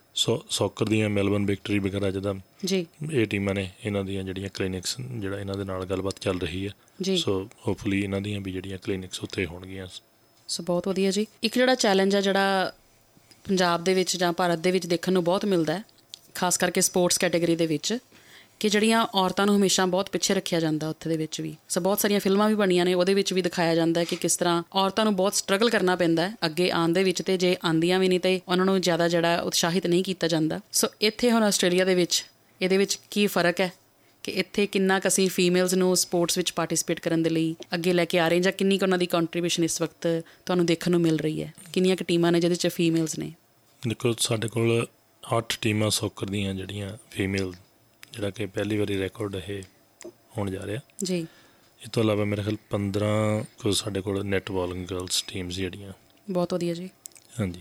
ਸੌਕਰ ਦੀਆਂ ਮੈਲਬਨ ਵਿਕਟਰੀ ਵਗੈਰਾ ਜਿਹਦਾ ਜੀ। ਇਹ ਟੀਮਾਂ ਨੇ ਇਹਨਾਂ ਦੀਆਂ ਜਿਹੜੀਆਂ ਕਲੀਨਿਕਸ ਜਿਹੜਾ ਇਹਨਾਂ ਦੇ ਨਾਲ ਗੱਲਬਾਤ ਚੱਲ ਰਹੀ ਹੈ ਸੋ ਹੋਪਫੁਲੀ ਇਹਨਾਂ ਦੀਆਂ ਵੀ ਜਿਹੜੀਆਂ ਕਲੀਨਿਕਸ ਉੱਥੇ ਹੋਣਗੀਆਂ। ਸੋ ਬਹੁਤ ਵਧੀਆ ਜੀ। ਇੱਕ ਜਿਹੜਾ ਚੈਲੰਜ ਹੈ ਜਿਹੜਾ ਪੰਜਾਬ ਦੇ ਵਿੱਚ ਜਾਂ ਭਾਰਤ ਦੇ ਵਿੱਚ ਦੇਖਣ ਨੂੰ ਬਹੁਤ ਮਿਲਦਾ ਹੈ ਖਾਸ ਕਰਕੇ ਸਪੋਰਟਸ ਕੈਟਾਗਰੀ ਦੇ ਵਿੱਚ ਕਿ ਜਿਹੜੀਆਂ ਔਰਤਾਂ ਨੂੰ ਹਮੇਸ਼ਾ ਬਹੁਤ ਪਿੱਛੇ ਰੱਖਿਆ ਜਾਂਦਾ ਉੱਥੇ ਦੇ ਵਿੱਚ ਵੀ। ਸੋ ਬਹੁਤ ਸਾਰੀਆਂ ਫਿਲਮਾਂ ਵੀ ਬਣੀਆਂ ਨੇ, ਉਹਦੇ ਵਿੱਚ ਵੀ ਦਿਖਾਇਆ ਜਾਂਦਾ ਹੈ ਕਿ ਕਿਸ ਤਰ੍ਹਾਂ ਔਰਤਾਂ ਨੂੰ ਬਹੁਤ ਸਟਰਗਲ ਕਰਨਾ ਪੈਂਦਾ ਹੈ ਅੱਗੇ ਆਉਣ ਦੇ ਵਿੱਚ ਤੇ ਜੇ ਆਂਦੀਆਂ ਵੀ ਨਹੀਂ ਤੇ ਉਹਨਾਂ ਨੂੰ ਜ਼ਿਆਦਾ ਜਿਹੜਾ ਉਤਸ਼ਾਹਿਤ ਨਹੀਂ ਕੀਤਾ ਜਾਂਦਾ। ਸੋ ਇੱਥੇ ਹੁਣ ਆਸਟ੍ਰੇਲੀਆ ਦੇ ਵਿੱਚ ਇਹਦੇ ਵਿੱਚ ਕੀ ਫ਼ਰਕ ਹੈ ਕਿ ਇੱਥੇ ਕਿੰਨਾ ਕੁ ਅਸੀਂ ਫੀਮੇਲਸ ਨੂੰ ਸਪੋਰਟਸ ਵਿੱਚ ਪਾਰਟਿਸਿਪੇਟ ਕਰਨ ਦੇ ਲਈ ਅੱਗੇ ਲੈ ਕੇ ਆ ਰਹੇ ਹਾਂ ਜਾਂ ਕਿੰਨੀ ਕੁ ਉਹਨਾਂ ਦੀ ਕੰਟਰੀਬਿਊਸ਼ਨ ਇਸ ਵਕਤ ਤੁਹਾਨੂੰ ਦੇਖਣ ਨੂੰ ਮਿਲ ਰਹੀ ਹੈ? ਕਿੰਨੀਆਂ ਕੁ ਟੀਮਾਂ ਨੇ ਜਿਹਦੇ 'ਚ ਫੀਮੇਲਸ ਨੇ? ਦੇਖੋ, ਸਾਡੇ ਕੋਲ 8 ਟੀਮਾਂ ਸੌਕਰ ਦੀਆਂ ਜਿਹੜੀਆਂ ਫੀਮੇਲ ਜਿਹੜਾ ਕਿ ਪਹਿਲੀ ਵਾਰੀ ਰੈਕਾਰਡ ਇਹ ਹੋਣ ਜਾ ਰਿਹਾ। ਜੀ। ਇਹ ਤੋਂ ਇਲਾਵਾ ਮੇਰੇ ਖਿਆਲ 15 ਕੋ ਸਾਡੇ ਕੋਲ ਨੈਟ ਬਾਲਿੰਗ ਗਰਲਸ ਟੀਮਸ ਜਿਹੜੀਆਂ। ਬਹੁਤ ਵਧੀਆ ਜੀ। ਹਾਂਜੀ।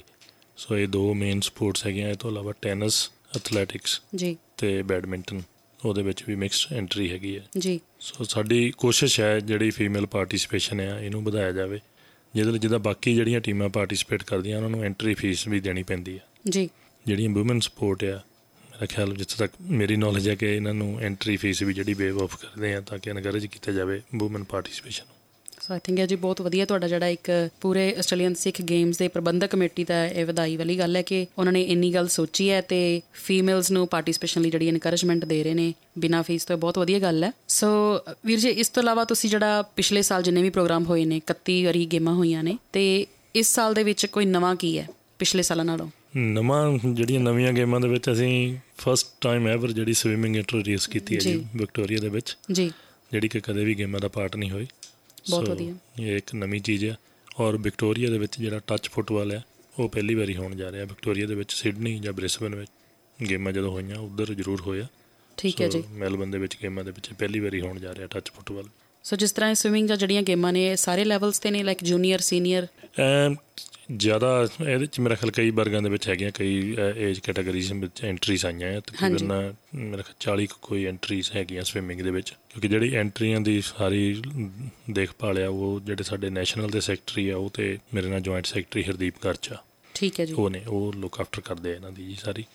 ਸੋ ਇਹ ਦੋ ਮੇਨ ਸਪੋਰਟਸ ਹੈਗੀਆਂ। ਇਹ ਤੋਂ ਇਲਾਵਾ ਟੈਨਿਸ ਐਥਲੈਟਿਕਸ ਜੀ। ਤੇ ਬੈਡਮਿੰਟਨ ਉਹਦੇ ਵਿੱਚ ਵੀ ਮਿਕਸਡ ਐਂਟਰੀ ਹੈਗੀ ਹੈ। ਜੀ। ਸੋ ਸਾਡੀ ਕੋਸ਼ਿਸ਼ ਹੈ ਜਿਹੜੀ ਫੀਮੇਲ ਪਾਰਟੀਸਿਪੇਸ਼ਨ ਹੈ ਇਹਨੂੰ ਵਧਾਇਆ ਜਾਵੇ। ਜਿਹਦੇ ਲਈ ਜਿਹਦਾ ਬਾਕੀ ਜਿਹੜੀਆਂ ਟੀਮਾਂ ਪਾਰਟਿਸਿਪੇਟ ਕਰਦੀਆਂ ਉਹਨਾਂ ਨੂੰ ਐਂਟਰੀ ਫੀਸ ਵੀ ਦੇਣੀ ਪੈਂਦੀ ਹੈ ਜੀ। ਜਿਹੜੀਆਂ ਔਮਨ ਸਪੋਰਟ ਆ ਮੇਰਾ ਖਿਆਲ ਜਿੱਥੇ ਤੱਕ ਮੇਰੀ ਨੌਲੇਜ ਹੈ ਕਿ ਇਹਨਾਂ ਨੂੰ ਐਂਟਰੀ ਫੀਸ ਵੀ ਜਿਹੜੀ ਵੇਵ ਆਫ ਕਰਦੇ ਆ ਤਾਂ ਕਿ ਐਨਕਰੇਜ ਕੀਤਾ ਜਾਵੇ women participation so I think ਇਹ ਜੀ ਬਹੁਤ ਵਧੀਆ ਤੁਹਾਡਾ ਜਿਹੜਾ ਇੱਕ ਪੂਰੇ ਆਸਟ੍ਰੇਲੀਅਨ ਸਿੱਖ ਗੇਮਸ ਦੇ ਪ੍ਰਬੰਧਕ ਕਮੇਟੀ ਦਾ ਇਹ ਵਧਾਈ ਵਾਲੀ ਗੱਲ ਹੈ ਕਿ ਉਹਨਾਂ ਨੇ ਇੰਨੀ ਗੱਲ ਸੋਚੀ ਹੈ ਤੇ ਫੀਮੇਲਸ ਨੂੰ ਪਾਰਟਿਸਿਪੇਸ਼ਨ ਲਈ ਜਿਹੜੀ ਇਨਕਰੇਜਮੈਂਟ ਦੇ ਰਹੇ ਨੇ ਬਿਨਾਂ ਫੀਸ ਤੋਂ, ਇਹ ਬਹੁਤ ਵਧੀਆ ਗੱਲ ਹੈ। ਸੋ ਵੀਰ ਜੀ, ਇਸ ਤੋਂ ਇਲਾਵਾ ਤੁਸੀਂ ਜਿਹੜਾ ਪਿਛਲੇ ਸਾਲ ਜਿੰਨੇ ਵੀ ਪ੍ਰੋਗਰਾਮ ਹੋਏ ਨੇ 31 ਵਾਰੀ ਗੇਮਾਂ ਹੋਈਆਂ ਨੇ ਤੇ ਇਸ ਸਾਲ ਦੇ ਵਿੱਚ ਕੋਈ ਨਵਾਂ ਕੀ ਹੈ ਪਿਛਲੇ ਸਾਲਾਂ ਨਾਲੋਂ? ਨਵਾਂ ਜਿਹੜੀਆਂ ਨਵੀਆਂ ਗੇਮਾਂ ਦੇ ਵਿੱਚ ਅਸੀਂ ਫਸਟ ਟਾਈਮ ਐਵਰ ਜਿਹੜੀ ਸਵਿਮਿੰਗ ਇੰਟਰੋਡਿਊਸ ਕੀਤੀ ਹੈ ਜੀ। ਵਿਕਟੋਰੀਆ ਦੇ ਵਿੱਚ। ਜੀ। ਜਿਹੜੀ ਕਿ ਕਦੇ ਵੀ ਗੇਮਾਂ ਦਾ ਪਾਰਟ ਨਹੀਂ ਹੋਈ। ਬਹੁਤ ਵਧੀਆ। ਇਹ ਇੱਕ ਨਵੀਂ ਚੀਜ਼ ਹੈ ਔਰ ਵਿਕਟੋਰੀਆ ਦੇ ਵਿੱਚ ਜਿਹੜਾ ਟੱਚ ਫੁੱਟਬਾਲ ਹੈ ਉਹ ਪਹਿਲੀ ਵਾਰੀ ਹੋਣ ਜਾ ਰਿਹਾ। ਵਿਕਟੋਰੀਆ ਦੇ ਵਿੱਚ ਸਿਡਨੀ ਜਾਂ ਬ੍ਰਿਸਬਨ ਵਿੱਚ ਗੇਮਾਂ ਜਦੋਂ ਹੋਈਆਂ ਉਧਰ ਜ਼ਰੂਰ ਹੋਇਆ। ਠੀਕ ਹੈ ਜੀ। ਮੈਲਬਨ ਦੇ ਵਿੱਚ ਗੇਮਾਂ ਦੇ ਵਿੱਚ ਪਹਿਲੀ ਵਾਰੀ ਹੋਣ ਜਾ ਰਿਹਾ ਟੱਚ ਫੁੱਟਬਾਲ ਸੋ ਜਿਸ ਤਰ੍ਹਾਂ ਸਵਿਮਿੰਗ ਜਾਂ ਜਿਹੜੀਆਂ ਗੇਮਾਂ ਨੇ ਸਾਰੇ ਲੈਵਲਸ ਤੇ ਨੇ ਲਾਈਕ ਜੂਨੀਅਰ ਸੀਨੀਅਰ ਜ਼ਿਆਦਾ ਇਹਦੇ ਚ ਮੇਰਾ ਖਿਆਲ ਕਈ ਵਰਗਾਂ ਦੇ ਵਿੱਚ ਹੈਗੀਆਂ ਕਈ ਏਜ ਕੈਟਾਗਰੀਜ਼ ਵਿੱਚ ਐਂਟਰੀਜ਼ ਆਈਆਂ ਹੈ ਤਕਰੀਬਨ ਮੇਰਾ ਖਿਆਲ 40 ਕੁ ਕੋਈ ਐਂਟਰੀਜ਼ ਹੈਗੀਆਂ ਸਵਿਮਿੰਗ ਦੇ ਵਿੱਚ ਕਿਉਂਕਿ ਜਿਹੜੀ ਐਂਟਰੀਆਂ ਦੀ ਸਾਰੀ ਦੇਖਭਾਲ ਆ ਉਹ ਜਿਹੜੇ ਸਾਡੇ ਨੈਸ਼ਨਲ ਦੇ ਸੈਕਟਰੀ ਆ ਉਹ ਤੇ ਮੇਰੇ ਨਾਲ ਜੁਆਇੰਟ ਸੈਕਟਰੀ ਹਰਦੀਪ ਗਰਚਾ ਠੀਕ ਹੈ ਜੀ। ਉਹ ਨੇ ਉਹ ਲੁੱਕ ਆਫਟਰ ਕਰਦੇ ਆ ਇਹਨਾਂ ਦੀ ਜੀ ਸਾਰੀ।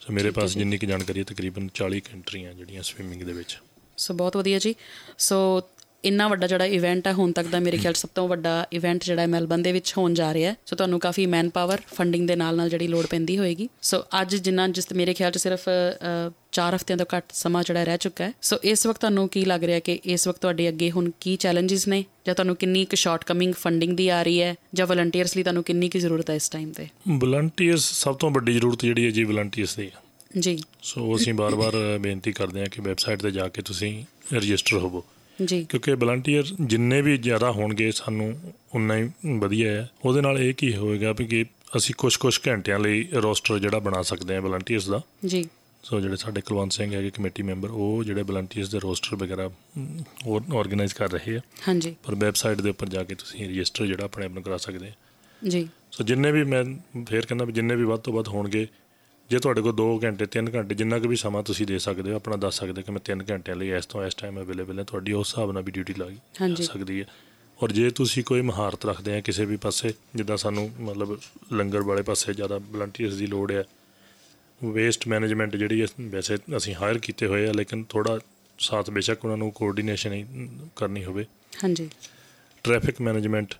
ਸੋ ਮੇਰੇ ਪਾਸ। ਜਿੰਨੀ ਕੁ ਜਾਣਕਾਰੀ ਹੈ ਤਕਰੀਬਨ 40 ਕੁ ਐਂਟਰੀਆਂ ਜਿਹੜੀਆਂ ਸਵਿਮਿੰਗ ਦੇ ਵਿੱਚ। ਸੋ ਬਹੁਤ ਵਧੀਆ ਜੀ। ਸੋ ਇੰਨਾ ਵੱਡਾ ਜਿਹੜਾ ਇਵੈਂਟ ਹੈ ਹੁਣ ਤੱਕ ਦਾ ਮੇਰੇ ਖਿਆਲ ਸਭ ਤੋਂ ਵੱਡਾ ਇਵੈਂਟ ਜਿਹੜਾ ਹੈ ਮੈਲਬਨ ਦੇ ਵਿੱਚ ਹੋਣ ਜਾ ਰਿਹਾ ਹੈ। ਸੋ ਤੁਹਾਨੂੰ ਕਾਫੀ ਮੈਨ ਪਾਵਰ ਫੰਡਿੰਗ ਦੇ ਨਾਲ ਨਾਲ ਜਿਹੜੀ ਲੋੜ ਪੈਂਦੀ ਹੋਏਗੀ। ਸੋ ਅੱਜ ਜਿੰਨਾ ਜਿਸ ਮੇਰੇ ਖਿਆਲ 'ਚ ਸਿਰਫ 4 ਹਫ਼ਤਿਆਂ ਤੋਂ ਘੱਟ ਸਮਾਂ ਜਿਹੜਾ ਰਹਿ ਚੁੱਕਾ ਹੈ। ਸੋ ਇਸ ਵਕਤ ਤੁਹਾਨੂੰ ਕੀ ਲੱਗ ਰਿਹਾ ਕਿ ਇਸ ਵਕਤ ਤੁਹਾਡੇ ਅੱਗੇ ਹੁਣ ਕੀ ਚੈਲੰਜਸ ਨੇ? ਜਾਂ ਤੁਹਾਨੂੰ ਕਿੰਨੀ ਕੁ ਸ਼ਾਰਟਕਮਿੰਗ ਫੰਡਿੰਗ ਦੀ ਆ ਰਹੀ ਹੈ? ਜਾਂ ਵਲੰਟੀਅਰਸ ਲਈ ਤੁਹਾਨੂੰ ਕਿੰਨੀ ਕੁ ਜ਼ਰੂਰਤ ਹੈ ਇਸ ਟਾਈਮ ਤੇ? ਵਲੰਟੀਅਰਸ ਸਭ ਤੋਂ ਵੱਡੀ ਜ਼ਰੂਰਤ ਜਿਹੜੀ ਹੈ ਜੀ ਵਲੰਟੀਅਰਸ ਦੀ ਜੀ। ਸੋ ਅਸੀਂ ਬਾਰ-ਬਾਰ ਬੇਨਤੀ ਕਰਦੇ ਹਾਂ ਕਿ ਵੈਬਸਾਈਟ ਤੇ ਜਾ ਕੇ ਤੁਸੀਂ ਰਜਿਸਟਰ ਹੋਵੋ। ਜੀ। ਕਿਉਂਕਿ ਵਲੰਟੀਅਰ ਜਿੰਨੇ ਵੀ ਜ਼ਿਆਦਾ ਹੋਣਗੇ ਸਾਨੂੰ ਉਨਾ ਹੀ ਵਧੀਆ ਹੈ। ਉਹਦੇ ਨਾਲ ਇਹ ਕੀ ਹੋਏਗਾ ਕਿ ਅਸੀਂ ਕੁਝ-ਕੁਝ ਘੰਟਿਆਂ ਲਈ ਰੋਸਟਰ ਜਿਹੜਾ ਬਣਾ ਸਕਦੇ ਹਾਂ ਵਲੰਟੀਅਰਸ ਦਾ। ਜੀ। ਸੋ ਜਿਹੜੇ ਸਾਡੇ ਕੁਲਵੰਤ ਸਿੰਘ ਹੈਗੇ ਕਮੇਟੀ ਮੈਂਬਰ ਉਹ ਜਿਹੜੇ ਵਲੰਟੀਅਰਸ ਦੇ ਰੋਸਟਰ ਵਗੈਰਾ ਉਹ ਆਰਗੇਨਾਈਜ਼ ਕਰ ਰਹੇ ਆ। ਹਾਂਜੀ। ਪਰ ਵੈਬਸਾਈਟ ਦੇ ਉੱਪਰ ਜਾ ਕੇ ਤੁਸੀਂ ਰਜਿਸਟਰ ਜਿਹੜਾ ਆਪਣੇ ਆਪ ਨੂੰ ਕਰਾ ਸਕਦੇ ਆ। ਜੀ। ਸੋ ਜਿੰਨੇ ਵੀ ਮੈਂ ਫੇਰ ਕਹਿੰਦਾ ਵੀ ਜਿੰਨੇ ਵੀ ਵੱਧ ਤੋਂ ਵੱਧ ਹੋਣਗੇ ਜੇ ਤੁਹਾਡੇ ਕੋਲ 2 ਘੰਟੇ 3 ਘੰਟੇ ਜਿੰਨਾ ਕੁ ਵੀ ਸਮਾਂ ਤੁਸੀਂ ਦੇ ਸਕਦੇ ਹੋ ਆਪਣਾ ਦੱਸ ਸਕਦੇ ਕਿ ਮੈਂ 3 ਘੰਟਿਆਂ ਲਈ ਇਸ ਤੋਂ ਇਸ ਟਾਈਮ ਅਵੇਲੇਬਲ ਹੈ ਤੁਹਾਡੀ ਉਸ ਹਿਸਾਬ ਨਾਲ ਵੀ ਡਿਊਟੀ ਲੱਗ ਸਕਦੀ ਹੈ। ਔਰ ਜੇ ਤੁਸੀਂ ਕੋਈ ਮਹਾਰਤ ਰੱਖਦੇ ਆ ਕਿਸੇ ਵੀ ਪਾਸੇ ਜਿੱਦਾਂ ਸਾਨੂੰ ਮਤਲਬ ਲੰਗਰ ਵਾਲੇ ਪਾਸੇ ਜ਼ਿਆਦਾ ਵਲੰਟੀਅਰਸ ਦੀ ਲੋੜ ਹੈ ਵੇਸਟ ਮੈਨੇਜਮੈਂਟ ਜਿਹੜੀ ਵੈਸੇ ਅਸੀਂ ਹਾਇਰ ਕੀਤੇ ਹੋਏ ਆ ਲੇਕਿਨ ਥੋੜਾ ਸਾਥ ਬੇਸ਼ੱਕ ਉਹਨਾਂ ਨੂੰ ਕੋਆਰਡੀਨੇਸ਼ਨ ਹੀ ਕਰਨੀ ਹੋਵੇ। ਹਾਂਜੀ। ਟ੍ਰੈਫਿਕ ਮੈਨੇਜਮੈਂਟ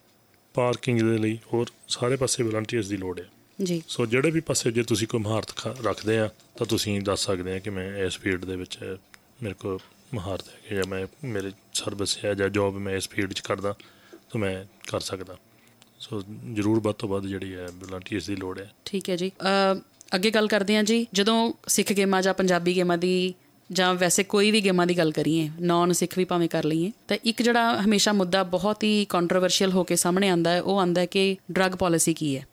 ਪਾਰਕਿੰਗ ਦੇ ਲਈ ਹੋਰ ਸਾਰੇ ਪਾਸੇ ਵਲੰਟੀਅਰਸ ਦੀ ਲੋੜ ਹੈ ਜੀ। ਸੋ ਜਿਹੜੇ ਵੀ ਪਾਸੇ ਜੇ ਤੁਸੀਂ ਕੋਈ ਮਹਾਰਤ ਰੱਖਦੇ ਆ ਤਾਂ ਤੁਸੀਂ ਦੱਸ ਸਕਦੇ ਆ ਕਿ ਮੈਂ ਇਸ ਫੀਲਡ ਦੇ ਵਿੱਚ ਮੇਰੇ ਕੋਲ ਮਹਾਰਤ ਹੈ ਜਾਂ ਮੈਂ ਮੇਰੇ ਸਰਵਿਸ ਹੈ ਜਾਂ ਜੌਬ ਮੈਂ ਇਸ ਫੀਲਡ 'ਚ ਕਰਦਾ ਤਾਂ ਮੈਂ ਕਰ ਸਕਦਾ। ਸੋ ਜ਼ਰੂਰ ਵੱਧ ਤੋਂ ਵੱਧ ਜਿਹੜੀ ਹੈ ਵਲੰਟੀਅਰਸ ਦੀ ਲੋੜ ਹੈ। ਠੀਕ ਹੈ ਜੀ। ਅ, ਅੱਗੇ ਗੱਲ ਕਰਦੇ ਹਾਂ ਜੀ। ਜਦੋਂ ਸਿੱਖ ਗੇਮਾਂ ਜਾਂ ਪੰਜਾਬੀ ਗੇਮਾਂ ਦੀ ਜਾਂ ਵੈਸੇ ਕੋਈ ਵੀ ਗੇਮਾਂ ਦੀ ਗੱਲ ਕਰੀਏ ਨਾਨ ਸਿੱਖ ਵੀ ਭਾਵੇਂ ਕਰ ਲਈਏ ਤਾਂ ਇੱਕ ਜਿਹੜਾ ਹਮੇਸ਼ਾ ਮੁੱਦਾ ਬਹੁਤ ਹੀ ਕੰਟਰੋਵਰਸ਼ੀਅਲ ਹੋ ਕੇ ਸਾਹਮਣੇ ਆਂਦਾ ਹੈ ਉਹ ਆਂਦਾ ਹੈ ਕਿ ਡਰੱਗ ਪਾਲਿਸੀ ਕੀ ਹੈ।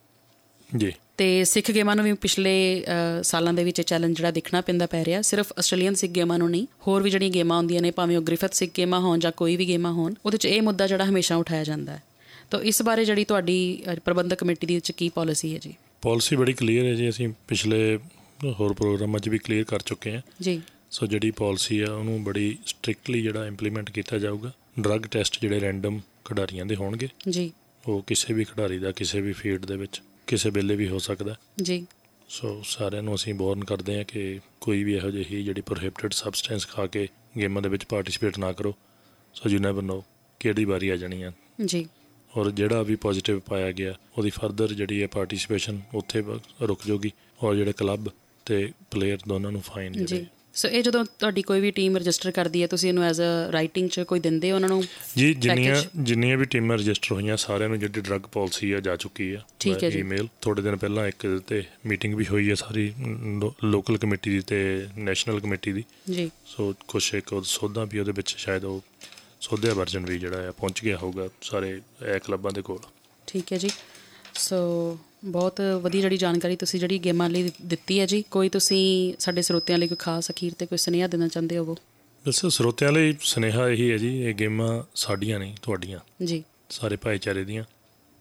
ਜੀ। ਤੇ ਸਿੱਖ ਗੇਮਾਂ ਨੂੰ ਵੀ ਪਿਛਲੇ ਸਾਲਾਂ ਦੇ ਵਿੱਚ ਚੈਲੰਜ ਜਿਹੜਾ ਦੇਖਣਾ ਪੈਂਦਾ ਪੈ ਰਿਹਾ ਸਿਰਫ ਆਸਟ੍ਰੇਲੀਅਨ ਸਿੱਖ ਗੇਮਾਂ ਨੂੰ ਨਹੀਂ ਹੋਰ ਵੀ ਜਿਹੜੀਆਂ ਗੇਮਾਂ ਹੁੰਦੀਆਂ ਨੇ ਭਾਵੇਂ ਉਹ ਗ੍ਰਿਫਥ ਸਿੱਖ ਗੇਮਾਂ ਹੋਣ ਜਾਂ ਕੋਈ ਵੀ ਗੇਮਾਂ ਹੋਣ ਉਹਦੇ 'ਚ ਇਹ ਮੁੱਦਾ ਜਿਹੜਾ ਹਮੇਸ਼ਾ ਉਠਾਇਆ ਜਾਂਦਾ ਹੈ। ਤਾਂ ਇਸ ਬਾਰੇ ਜਿਹੜੀ ਤੁਹਾਡੀ ਪ੍ਰਬੰਧਕ ਕਮੇਟੀ ਦੀ ਵਿੱਚ ਕੀ ਪਾਲਿਸੀ ਹੈ ਜੀ? ਪਾਲਿਸੀ ਬੜੀ ਕਲੀਅਰ ਹੈ ਜੀ ਅਸੀਂ ਪਿਛਲੇ ਹੋਰ ਪ੍ਰੋਗਰਾਮਾਂ 'ਚ ਵੀ ਕਲੀਅਰ ਕਰ ਚੁੱਕੇ ਹਾਂ। ਜੀ। ਸੋ ਜਿਹੜੀ ਪਾਲਿਸੀ ਆ ਉਹਨੂੰ ਬੜੀ ਸਟ੍ਰਿਕਟਲੀ ਜਿਹੜਾ ਇੰਪਲੀਮੈਂਟ ਕੀਤਾ ਜਾਊਗਾ। ਡਰੱਗ ਟੈਸਟ ਜਿਹੜੇ ਰੈਂਡਮ ਖਿਡਾਰੀਆਂ ਦੇ ਹੋਣਗੇ। ਜੀ। ਉਹ ਕਿਸੇ ਵੀ ਖਿਡਾਰੀ ਦਾ ਕਿਸੇ ਵੀ ਫੀਲਡ ਦੇ ਵਿੱਚ। ਕਿਸੇ ਵੇਲੇ ਵੀ ਹੋ ਸਕਦਾ। ਜੀ। ਸੋ ਸਾਰਿਆਂ ਨੂੰ ਅਸੀਂ ਵਾਰਨ ਕਰਦੇ ਹਾਂ ਕਿ ਕੋਈ ਵੀ ਇਹੋ ਜਿਹੀ ਜਿਹੜੀ ਪ੍ਰੋਹਿਬਿਟਡ ਸਬਸਟੈਂਸ ਖਾ ਕੇ ਗੇਮਾਂ ਦੇ ਵਿੱਚ ਪਾਰਟਿਸਿਪੇਟ ਨਾ ਕਰੋ। ਸੋ ਯੂ ਨੈਵਰ ਨੋ ਕਿਹੜੀ ਵਾਰੀ ਆ ਜਾਣੀ ਆ। ਜੀ। ਔਰ ਜਿਹੜਾ ਵੀ ਪੋਜ਼ਿਟਿਵ ਪਾਇਆ ਗਿਆ ਉਹਦੀ ਫਰਦਰ ਜਿਹੜੀ ਹੈ ਪਾਰਟਿਸਿਪੇਸ਼ਨ ਉੱਥੇ ਰੁਕ ਜਾਊਗੀ। ਔਰ ਜਿਹੜੇ ਕਲੱਬ ਤੇ ਪਲੇਅਰ ਦੋਨਾਂ ਨੂੰ ਫਾਈਨ ਜੀ। ਸੋ ਇਹ ਜਦੋਂ ਤੁਹਾਡੀ ਕੋਈ ਵੀ ਟੀਮ ਰਜਿਸਟਰ ਕਰਦੀ ਹੈ ਤੁਸੀਂ ਇਹਨੂੰ ਐਜ਼ ਅ ਰਾਈਟਿੰਗ ਚ ਕੋਈ ਦਿੰਦੇ ਹੋ ਉਹਨਾਂ ਨੂੰ? ਜੀ ਜਿੰਨੀਆਂ? ਜਿੰਨੀਆਂ ਵੀ ਟੀਮਾਂ ਰਜਿਸਟਰ ਹੋਈਆਂ ਸਾਰਿਆਂ ਨੂੰ ਜਿਹੜੀ ਡਰੱਗ ਪਾਲਿਸੀ ਆ ਜਾ ਚੁੱਕੀ ਆ। ਠੀਕ ਹੈ ਜੀ। ਈਮੇਲ ਥੋੜੇ ਦਿਨ ਪਹਿਲਾਂ ਇੱਕ ਤੇ ਮੀਟਿੰਗ ਵੀ ਹੋਈ ਹੈ ਸਾਰੀ ਲੋਕਲ ਕਮੇਟੀ ਦੀ ਤੇ ਨੈਸ਼ਨਲ ਕਮੇਟੀ ਦੀ। ਜੀ। ਸੋ ਕੁਛ ਇੱਕ ਉਹ ਸੋਧਾਂ ਵੀ ਉਹਦੇ ਵਿੱਚ ਸ਼ਾਇਦ ਉਹ ਸੋਧਿਆ ਵਰਜਨ ਵੀ ਜਿਹੜਾ ਆ ਪਹੁੰਚ ਗਿਆ ਹੋਊਗਾ ਸਾਰੇ ਇਹ ਕਲੱਬਾਂ ਦੇ ਕੋਲ। ਠੀਕ ਹੈ ਜੀ। ਸੋ ਬਹੁਤ ਵਧੀਆ ਜਿਹੜੀ ਜਾਣਕਾਰੀ ਤੁਸੀਂ ਜਿਹੜੀ ਗੇਮਾਂ ਲਈ ਦਿੱਤੀ ਹੈ ਜੀ। ਕੋਈ ਤੁਸੀਂ ਸਾਡੇ ਸਰੋਤਿਆਂ ਲਈ ਕੋਈ ਖਾਸ ਅਖੀਰ ਤੇ ਕੋਈ ਸੁਨੇਹਾ ਦੇਣਾ ਚਾਹੁੰਦੇ ਹੋਵੋ? ਬਸ ਸਰੋਤਿਆਂ ਲਈ ਸੁਨੇਹਾ ਇਹੀ ਹੈ ਜੀ ਇਹ ਗੇਮਾਂ ਸਾਡੀਆਂ ਨਹੀਂ ਤੁਹਾਡੀਆਂ। ਜੀ। ਸਾਰੇ ਭਾਈਚਾਰੇ ਦੀਆਂ।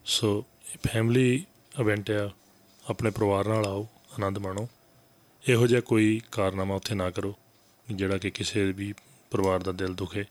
ਸੋ ਇਹ ਫੈਮਿਲੀ ਇਵੈਂਟ ਆ ਆਪਣੇ ਪਰਿਵਾਰ ਨਾਲ ਆਓ ਆਨੰਦ ਮਾਣੋ। ਇਹੋ ਜਿਹਾ ਕੋਈ ਕਾਰਨਾਮਾ ਉੱਥੇ ਨਾ ਕਰੋ ਜਿਹੜਾ ਕਿ ਕਿਸੇ ਵੀ ਪਰਿਵਾਰ ਦਾ ਦਿਲ ਦੁਖੇ।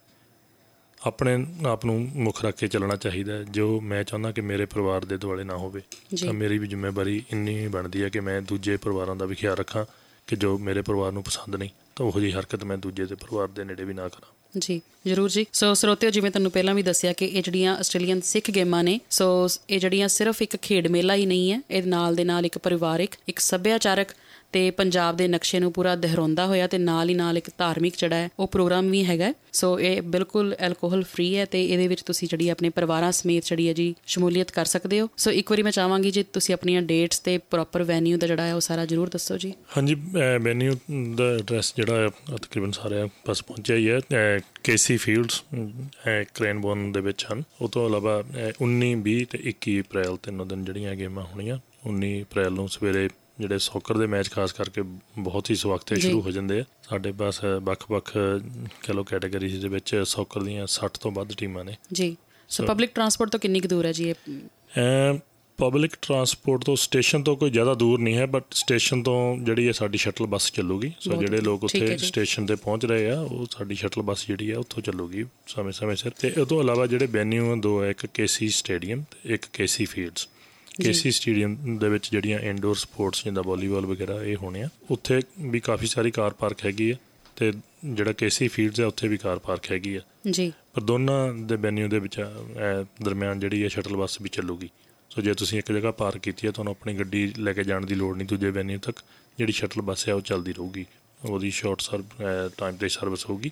ਆਪਣੇ ਆਪ ਨੂੰ ਮੁੱਖ ਰੱਖ ਕੇ ਚੱਲਣਾ ਚਾਹੀਦਾ। ਜੋ ਮੈਂ ਚਾਹੁੰਦਾ ਕਿ ਮੇਰੇ ਪਰਿਵਾਰ ਦੇ ਦੁਆਲੇ ਨਾ ਹੋਵੇ ਜੀ। ਤਾਂ ਮੇਰੀ ਵੀ ਜ਼ਿੰਮੇਵਾਰੀ ਇੰਨੀ ਬਣਦੀ ਹੈ ਕਿ ਮੈਂ ਦੂਜੇ ਪਰਿਵਾਰਾਂ ਦਾ ਵੀ ਖਿਆਲ ਰੱਖਾਂ ਕਿ ਜੋ ਮੇਰੇ ਪਰਿਵਾਰ ਨੂੰ ਪਸੰਦ ਨਹੀਂ ਤਾਂ ਉਹੋ ਜਿਹੀ ਹਰਕਤ ਮੈਂ ਦੂਜੇ ਦੇ ਪਰਿਵਾਰ ਦੇ ਨੇੜੇ ਵੀ ਨਾ ਕਰਾਂ। ਜੀ ਜਰੂਰ ਜੀ। ਸੋ ਸਰੋਤਿਓ ਜਿਵੇਂ ਤੁਹਾਨੂੰ ਪਹਿਲਾਂ ਵੀ ਦੱਸਿਆ ਕਿ ਇਹ ਜਿਹੜੀਆਂ ਆਸਟ੍ਰੇਲੀਅਨ ਸਿੱਖ ਗੇਮਾਂ ਨੇ ਸੋ ਇਹ ਜਿਹੜੀਆਂ ਸਿਰਫ ਇੱਕ ਖੇਡ ਮੇਲਾ ਹੀ ਨਹੀਂ ਹੈ ਇਹ ਨਾਲ ਦੇ ਨਾਲ ਇੱਕ ਪਰਿਵਾਰਿਕ ਇੱਕ ਸੱਭਿਆਚਾਰਕ ਤੇ ਪੰਜਾਬ ਦੇ ਨਕਸ਼ੇ ਨੂੰ ਪੂਰਾ ਦਹਰਾਉਂਦਾ ਹੋਇਆ ਤੇ ਨਾਲ ਹੀ ਨਾਲ ਇੱਕ ਧਾਰਮਿਕ ਜਿਹੜਾ ਹੈ ਉਹ ਪ੍ਰੋਗਰਾਮ ਵੀ ਹੈਗਾ ਹੈ। ਸੋ ਇਹ ਬਿਲਕੁਲ ਐਲਕੋਹਲ ਫ੍ਰੀ ਹੈ ਤੇ ਇਹਦੇ ਵਿੱਚ ਤੁਸੀਂ ਜਿਹੜੀ ਆਪਣੇ ਪਰਿਵਾਰਾਂ ਸਮੇਤ ਜਿਹੜੀ ਹੈ ਜੀ ਸ਼ਮੂਲੀਅਤ ਕਰ ਸਕਦੇ ਹੋ। ਸੋ ਇੱਕ ਵਾਰੀ ਮੈਂ ਚਾਹਾਂਗੀ ਜੀ ਤੁਸੀਂ ਆਪਣੀਆਂ ਡੇਟਸ ਤੇ ਪ੍ਰੋਪਰ ਵੈਨਿਊ ਦਾ ਜਿਹੜਾ ਹੈ ਉਹ ਸਾਰਾ ਜਰੂਰ ਦੱਸੋ ਜੀ। ਹਾਂਜੀ ਵੈਨਿਊ ਦਾ ਐਡਰੈਸ ਜਿਹੜਾ ਹੈ ਉਹ ਤਕਰੀਬਨ ਸਾਰਿਆਂ ਪਾਸ ਪਹੁੰਚਿਆ ਹੀ ਹੈ। ਕੇਸੀ ਫੀਲਡਸ ਕ੍ਰੇਨਬੋਨ ਦੇ ਵਿੱਚ ਹਨ। ਉਹ ਤੋਂ ਇਲਾਵਾ ਅਹ, 19 20 ਤੇ 21 ਅਪ੍ਰੈਲ ਤਿੰਨੋਂ ਦਿਨ ਜਿਹੜੀਆਂ ਗੇਮਾਂ ਹੋਣੀਆਂ 19 ਅਪ੍ਰੈਲ ਨੂੰ ਸਵੇਰੇ ਜਿਹੜੇ ਸੌਕਰ ਦੇ ਮੈਚ ਖਾਸ ਕਰਕੇ ਬਹੁਤ ਹੀ ਸਵਖਤੇ ਜੀ। ਸ਼ੁਰੂ ਹੋ ਜਾਂਦੇ ਆ। ਸਾਡੇ ਪਾਸ ਵੱਖ-ਵੱਖ ਕਹ ਲਓ ਕੈਟਾਗਰੀਜ਼ ਦੇ ਵਿੱਚ ਸੌਕਰ ਦੀਆਂ 60 ਤੋਂ ਵੱਧ ਟੀਮਾਂ ਨੇ। ਜੀ। ਸੋ ਪਬਲਿਕ ਟਰਾਂਸਪੋਰਟ ਤੋਂ ਕਿੰਨੀ ਕੁ ਦੂਰ ਹੈ ਜੀ ਇਹ? ਪਬਲਿਕ ਟਰਾਂਸਪੋਰਟ ਤੋਂ ਸਟੇਸ਼ਨ ਤੋਂ ਕੋਈ ਜ਼ਿਆਦਾ ਦੂਰ ਨਹੀਂ ਹੈ ਬਟ ਸਟੇਸ਼ਨ ਤੋਂ ਜਿਹੜੀ ਹੈ ਸਾਡੀ ਸ਼ਟਲ ਬੱਸ ਚੱਲੂਗੀ। ਸੋ ਜਿਹੜੇ ਲੋਕ ਉੱਥੇ। ਸਟੇਸ਼ਨ ਤੇ ਪਹੁੰਚ ਰਹੇ ਆ ਉਹ ਸਾਡੀ ਸ਼ਟਲ ਬੱਸ ਜਿਹੜੀ ਹੈ ਉੱਥੋਂ ਚੱਲੂਗੀ ਸਮੇਂ-ਸਮੇਂ ਸਿਰ। ਤੇ ਉਹ ਤੋਂ ਇਲਾਵਾ ਜਿਹੜੇ ਵੈਨਿਊ ਦੋ ਹੈ ਇੱਕ ਕੇਸੀ ਸਟੇਡੀਅਮ ਤੇ ਇੱਕ ਕੇਸੀ ਫੀਲਡਸ ਕੇਸੀ ਸਟੇਡੀਅਮ ਦੇ ਵਿੱਚ ਜਿਹੜੀਆਂ ਇਨਡੋਰ ਸਪੋਰਟਸ ਜਿੱਦਾਂ ਵਾਲੀਬਾਲ ਵਗੈਰਾ ਇਹ ਹੋਣੇ ਆ ਉੱਥੇ ਵੀ ਕਾਫੀ ਸਾਰੀ ਕਾਰ ਪਾਰਕ ਹੈਗੀ ਹੈ ਤੇ ਜਿਹੜਾ ਕੇਸੀ ਫੀਲਡਸ ਹੈ ਉੱਥੇ ਵੀ ਕਾਰ ਪਾਰਕ ਹੈਗੀ ਹੈ ਜੀ। ਪਰ ਦੋਨਾਂ ਦੇ ਵੈਨਿਊ ਦੇ ਵਿੱਚ ਦਰਮਿਆਨ ਜਿਹੜੀ ਹੈ ਸ਼ਟਲ ਬੱਸ ਵੀ ਚੱਲੂਗੀ। ਸੋ ਜੇ ਤੁਸੀਂ ਇੱਕ ਜਗ੍ਹਾ ਪਾਰਕ ਕੀਤੀ ਹੈ ਤੁਹਾਨੂੰ ਆਪਣੀ ਗੱਡੀ ਲੈ ਕੇ ਜਾਣ ਦੀ ਲੋੜ ਨਹੀਂ ਦੂਜੇ ਵੈਨਿਊ ਤੱਕ ਜਿਹੜੀ ਸ਼ਟਲ ਬੱਸ ਹੈ ਉਹ ਚੱਲਦੀ ਰਹੂਗੀ। ਉਹਦੀ ਸ਼ਾਰਟ ਸਰ ਟਾਈਮ ਤੇ ਸਰਵਿਸ ਹੋਊਗੀ।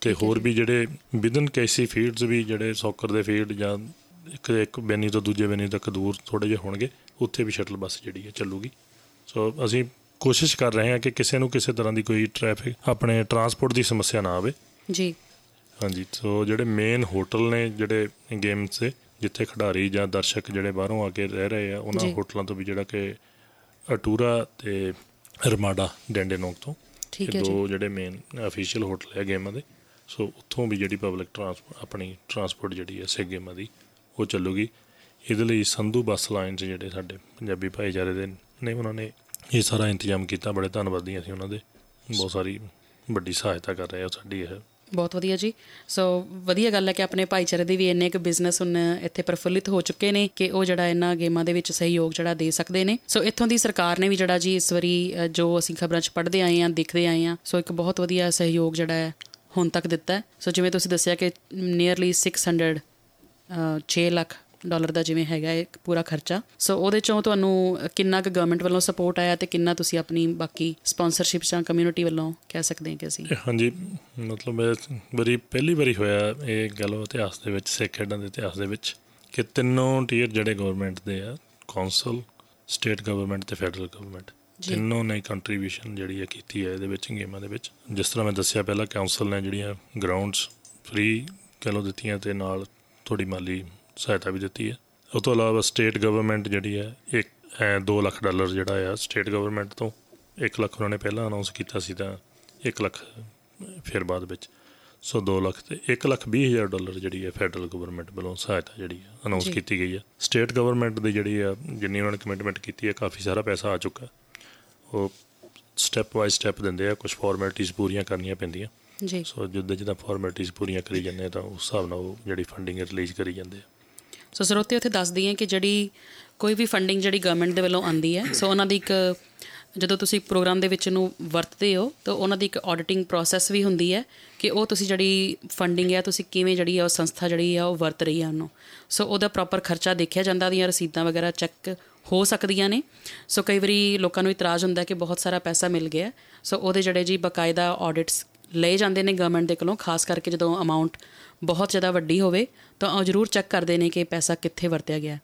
ਤੇ ਹੋਰ ਵੀ ਜਿਹੜੇ ਵਿਦਨ ਕੇਸੀ ਫੀਲਡਸ ਵੀ ਜਿਹੜੇ ਸੌਕਰ ਦੇ ਫੀਲਡ ਜਾਂ ਇੱਕ ਇੱਕ ਵੈਨਿਊ ਤੋਂ ਦੂਜੇ ਵੈਨਿਊ ਤੱਕ ਦੂਰ ਥੋੜੇ ਜਿਹੇ ਹੋਣਗੇ ਉੱਥੇ ਵੀ ਸ਼ਟਲ ਬੱਸ ਜਿਹੜੀ ਹੈ ਚੱਲੂਗੀ। ਸੋ ਅਸੀਂ ਕੋਸ਼ਿਸ਼ ਕਰ ਰਹੇ ਹਾਂ ਕਿ ਕਿਸੇ ਨੂੰ ਕਿਸੇ ਤਰ੍ਹਾਂ ਦੀ ਕੋਈ ਟ੍ਰੈਫਿਕ ਆਪਣੇ ਟਰਾਂਸਪੋਰਟ ਦੀ ਸਮੱਸਿਆ ਨਾ ਆਵੇ। ਜੀ। ਹਾਂਜੀ ਸੋ ਜਿਹੜੇ ਮੇਨ ਹੋਟਲ ਨੇ ਜਿਹੜੇ ਗੇਮਸ ਦੇ ਜਿੱਥੇ ਖਿਡਾਰੀ ਜਾਂ ਦਰਸ਼ਕ ਜਿਹੜੇ ਬਾਹਰੋਂ ਆ ਕੇ ਰਹਿ ਰਹੇ ਆ ਉਹਨਾਂ। ਹੋਟਲਾਂ ਤੋਂ ਵੀ ਜਿਹੜਾ ਕਿ ਅਟੂਰਾ ਤੇ ਰਮਾਡਾ ਡੈਂਡੇਨੋਕ ਤੋਂ ਠੀਕ ਹੈ ਜੀ। ਦੋ ਜਿਹੜੇ ਮੇਨ ਅਫੀਸ਼ੀਅਲ ਹੋਟਲ ਹੈ ਗੇਮਾਂ ਦੇ। ਸੋ ਉੱਥੋਂ ਵੀ ਜਿਹੜੀ ਪਬਲਿਕ ਟਰਾਂਸਪੋਰਟ ਆਪਣੀ ਟਰਾਂਸਪੋਰਟ ਜਿਹੜੀ ਹੈ ਸੇ ਗੇਮਾਂ ਦੀ ਉਹ ਚੱਲੂਗੀ। ਇਹਦੇ ਲਈ ਸੰਧੂ ਬੱਸ ਲਾਈਨ 'ਚ ਜਿਹੜੇ ਸਾਡੇ ਪੰਜਾਬੀ ਭਾਈਚਾਰੇ ਦੇ ਨੇ ਉਹਨਾਂ ਨੇ ਇਹ ਸਾਰਾ ਇੰਤਜ਼ਾਮ ਕੀਤਾ। ਬੜੇ ਧੰਨਵਾਦੀ ਅਸੀਂ ਉਹਨਾਂ ਦੇ। ਬਹੁਤ ਸਾਰੀ ਵੱਡੀ ਸਹਾਇਤਾ ਕਰ ਰਹੇ ਆ ਸਾਡੀ ਇਹ। ਬਹੁਤ ਵਧੀਆ ਜੀ। ਸੋ ਵਧੀਆ ਗੱਲ ਹੈ ਕਿ ਆਪਣੇ ਭਾਈਚਾਰੇ ਦੇ ਵੀ ਇੰਨੇ ਇੱਕ ਬਿਜ਼ਨਸ ਹੁਣ ਇੱਥੇ ਪ੍ਰਫੁੱਲਿਤ ਹੋ ਚੁੱਕੇ ਨੇ ਕਿ ਉਹ ਜਿਹੜਾ ਇਹਨਾਂ ਗੇਮਾਂ ਦੇ ਵਿੱਚ ਸਹਿਯੋਗ ਜਿਹੜਾ ਦੇ ਸਕਦੇ ਨੇ। ਸੋ ਇੱਥੋਂ ਦੀ ਸਰਕਾਰ ਨੇ ਵੀ ਜਿਹੜਾ ਜੀ ਇਸ ਵਾਰੀ ਅ, ਜੋ ਅਸੀਂ ਖਬਰਾਂ 'ਚ ਪੜ੍ਹਦੇ ਆਏ ਹਾਂ ਦੇਖਦੇ ਆਏ ਹਾਂ ਸੋ ਇੱਕ ਬਹੁਤ ਵਧੀਆ ਸਹਿਯੋਗ ਜਿਹੜਾ ਹੈ ਹੁਣ ਤੱਕ ਦਿੱਤਾ ਹੈ। ਸੋ ਜਿਵੇਂ ਤੁਸੀਂ ਦੱਸਿਆ ਕਿ ਨੀਅਰਲੀ 600 6 ਲੱਖ ਡਾਲਰ ਦਾ ਜਿਵੇਂ ਹੈਗਾ ਇੱਕ ਪੂਰਾ ਖਰਚਾ। ਸੋ ਉਹਦੇ ਚੋਂ ਤੁਹਾਨੂੰ ਕਿੰਨਾ ਕੁ ਗਵਰਨਮੈਂਟ ਵੱਲੋਂ ਸਪੋਰਟ ਆਇਆ ਤੇ ਕਿੰਨਾ ਤੁਸੀਂ ਆਪਣੀ ਬਾਕੀ ਸਪਾਂਸਰਸ਼ਿਪਸ ਜਾਂ ਕਮਿਊਨਿਟੀ ਵੱਲੋਂ ਕਹਿ ਸਕਦੇ ਹਾਂ ਕਿ ਅਸੀਂ? ਇਹ ਹਾਂਜੀ ਮਤਲਬ ਇਹ ਬੜੀ ਪਹਿਲੀ ਵਾਰੀ ਹੋਇਆ ਇਹ ਗੱਲ ਉਹ ਇਤਿਹਾਸ ਦੇ ਵਿੱਚ ਸਿੱਖ ਖੇਡਾਂ ਦੇ ਇਤਿਹਾਸ ਦੇ ਵਿੱਚ ਕਿ ਤਿੰਨੋਂ ਟੀਅਰ ਜਿਹੜੇ ਗਵਰਨਮੈਂਟ ਦੇ ਆ ਕੌਂਸਲ ਸਟੇਟ ਗਵਰਨਮੈਂਟ ਤੇ ਫੈਡਰਲ ਗਵਰਨਮੈਂਟ। ਤਿੰਨੋਂ ਨੇ ਕੰਟਰੀਬਿਊਸ਼ਨ ਜਿਹੜੀ ਹੈ ਕੀਤੀ ਹੈ ਇਹਦੇ ਵਿੱਚ ਗੇਮਾਂ ਦੇ ਵਿੱਚ। ਜਿਸ ਤਰ੍ਹਾਂ ਮੈਂ ਦੱਸਿਆ ਪਹਿਲਾਂ ਕੌਂਸਲ ਨੇ ਜਿਹੜੀਆਂ ਗਰਾਊਂਡਸ ਫ੍ਰੀ ਕਹਿ ਲਓ ਦਿੱਤੀਆਂ ਤੇ ਨਾਲ ਥੋੜੀ ਮਾਲੀ ਸਹਾਇਤਾ ਵੀ ਦਿੱਤੀ ਹੈ। ਉਹ ਤੋਂ ਇਲਾਵਾ ਸਟੇਟ ਗਵਰਨਮੈਂਟ ਜਿਹੜੀ ਹੈ ਇੱਕ 2 ਲੱਖ ਡਾਲਰ ਜਿਹੜਾ ਆ ਸਟੇਟ ਗਵਰਨਮੈਂਟ ਤੋਂ 1 ਲੱਖ ਉਹਨਾਂ ਨੇ ਪਹਿਲਾਂ ਅਨਾਉਂਸ ਕੀਤਾ ਸੀ ਤਾਂ 1 ਲੱਖ ਫਿਰ ਬਾਅਦ ਵਿੱਚ। ਸੋ 2 ਲੱਖ ਤੇ 1 ਲੱਖ 20 ਹਜ਼ਾਰ ਡਾਲਰ ਜਿਹੜੀ ਹੈ ਫੈਡਰਲ ਗਵਰਨਮੈਂਟ ਵੱਲੋਂ ਸਹਾਇਤਾ ਜਿਹੜੀ ਹੈ ਅਨਾਉਂਸ। ਕੀਤੀ ਗਈ ਹੈ। ਸਟੇਟ ਗਵਰਨਮੈਂਟ ਦੀ ਜਿਹੜੀ ਆ ਜਿੰਨੀ ਉਹਨਾਂ ਨੇ ਕਮਿਟਮੈਂਟ ਕੀਤੀ ਹੈ ਕਾਫੀ ਸਾਰਾ ਪੈਸਾ ਆ ਚੁੱਕਾ। ਉਹ ਸਟੈਪ ਬਾਈ ਸਟੈਪ ਦਿੰਦੇ ਆ ਕੁਝ ਫਾਰਮੈਲਿਟੀਆਂ ਪੂਰੀਆਂ ਕਰਨੀਆਂ ਪੈਂਦੀਆਂ। ਜੀ। ਸੋ ਜਿੱਦਾਂ ਜਿੱਦਾਂ ਫਾਰਮੈਲਿਟੀਆਂ ਪੂਰੀਆਂ ਕਰੀ ਜਾਂਦੇ ਤਾਂ ਉਸ ਹਿਸਾਬ ਨਾਲ ਉਹ ਜਿਹੜੀ ਫੰਡਿੰਗ ਰਿਲੀਜ਼ ਕਰੀ ਜਾਂਦੇ ਆ। ਸੋ ਸਰੋਤੇ ਉੱਥੇ ਦੱਸਦੀ ਹੈ ਕਿ ਜਿਹੜੀ ਕੋਈ ਵੀ ਫੰਡਿੰਗ ਜਿਹੜੀ ਗਵਰਨਮੈਂਟ ਦੇ ਵੱਲੋਂ ਆਂਦੀ ਹੈ ਸੋ ਉਹਨਾਂ ਦੀ ਇੱਕ ਜਦੋਂ ਤੁਸੀਂ ਪ੍ਰੋਗਰਾਮ ਦੇ ਵਿੱਚ ਇਹਨੂੰ ਵਰਤਦੇ ਹੋ ਤਾਂ ਉਹਨਾਂ ਦੀ ਇੱਕ ਆਡਿਟਿੰਗ ਪ੍ਰੋਸੈਸ ਵੀ ਹੁੰਦੀ ਹੈ ਕਿ ਉਹ ਤੁਸੀਂ ਜਿਹੜੀ ਫੰਡਿੰਗ ਹੈ ਤੁਸੀਂ ਕਿਵੇਂ ਜਿਹੜੀ ਹੈ ਉਹ ਸੰਸਥਾ ਜਿਹੜੀ ਆ ਉਹ ਵਰਤ ਰਹੀ ਹੈ ਉਹਨੂੰ। ਸੋ ਉਹਦਾ ਪ੍ਰੋਪਰ ਖਰਚਾ ਦੇਖਿਆ ਜਾਂਦਾ ਉਹਦੀਆਂ ਰਸੀਦਾਂ ਵਗੈਰਾ ਚੈੱਕ ਹੋ ਸਕਦੀਆਂ ਨੇ। ਸੋ ਕਈ ਵਾਰੀ ਲੋਕਾਂ ਨੂੰ ਇਤਰਾਜ਼ ਹੁੰਦਾ ਕਿ ਬਹੁਤ ਸਾਰਾ ਪੈਸਾ ਮਿਲ ਗਿਆ। ਸੋ ਉਹਦੇ ਜਿਹੜੇ ਜੀ ਬਕਾਇਦਾ ਆਡਿਟਸ ਲਏ ਜਾਂਦੇ ਨੇ ਗਵਰਨਮੈਂਟ ਦੇ ਕੋਲੋਂ, ਖਾਸ ਕਰਕੇ ਜਦੋਂ ਅਮਾਉਂਟ ਬਹੁਤ ਜ਼ਿਆਦਾ ਵੱਡੀ ਹੋਵੇ, ਤਾਂ ਉਹ ਜ਼ਰੂਰ ਚੈੱਕ ਕਰਦੇ ਨੇ ਕਿ ਪੈਸਾ ਕਿੱਥੇ ਵਰਤਿਆ ਗਿਆ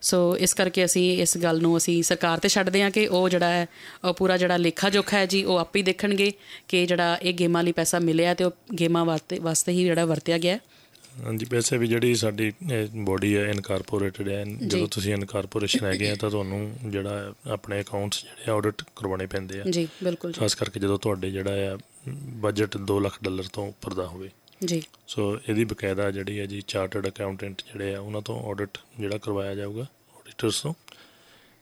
ਸੋ ਇਸ ਕਰਕੇ ਅਸੀਂ ਇਸ ਗੱਲ ਨੂੰ ਅਸੀਂ ਸਰਕਾਰ ਤੇ ਛੱਡਦੇ ਹਾਂ ਕਿ ਉਹ ਜਿਹੜਾ ਹੈ, ਉਹ ਪੂਰਾ ਜਿਹੜਾ ਲੇਖਾ ਜੋਖਾ ਹੈ ਜੀ, ਉਹ ਆਪੇ ਦੇਖਣਗੇ ਕਿ ਜਿਹੜਾ ਇਹ ਗੇਮਾਂ ਲਈ ਪੈਸਾ ਮਿਲਿਆ ਤੇ ਉਹ ਗੇਮਾਂ ਵਾਸਤੇ ਵਾਸਤੇ ਹੀ ਜਿਹੜਾ ਵਰਤਿਆ ਗਿਆ ਹਾਂਜੀ ਵੈਸੇ ਵੀ ਜਿਹੜੀ ਸਾਡੀ ਬੋਡੀ ਹੈ ਇਨਕਾਰਪੋਰੇਟਡ ਹੈ। ਜਦੋਂ ਤੁਸੀਂ ਇਨਕਾਰਪੋਰੇਸ਼ਨ ਹੈਗੇ ਆ ਤਾਂ ਤੁਹਾਨੂੰ ਜਿਹੜਾ ਆਪਣੇ ਅਕਾਊਂਟਸ ਜਿਹੜੇ ਆਡਿਟ ਕਰਵਾਉਣੇ ਪੈਂਦੇ ਆ। ਜੀ ਬਿਲਕੁਲ ਖਾਸ ਕਰਕੇ ਜਦੋਂ ਤੁਹਾਡੇ ਜਿਹੜਾ ਆ ਬਜਟ 2 ਲੱਖ ਡਾਲਰ ਤੋਂ ਉੱਪਰ ਦਾ ਹੋਵੇ। ਜੀ। ਸੋ ਇਹਦੀ ਬਕਾਇਦਾ ਜਿਹੜੀ ਹੈ ਜੀ ਚਾਰਟਰਡ ਅਕਾਊਂਟੈਂਟ ਜਿਹੜੇ ਆ ਉਹਨਾਂ ਤੋਂ ਆਡਿਟ ਜਿਹੜਾ ਕਰਵਾਇਆ ਜਾਊਗਾ ਆਡੀਟਰਸ ਤੋਂ।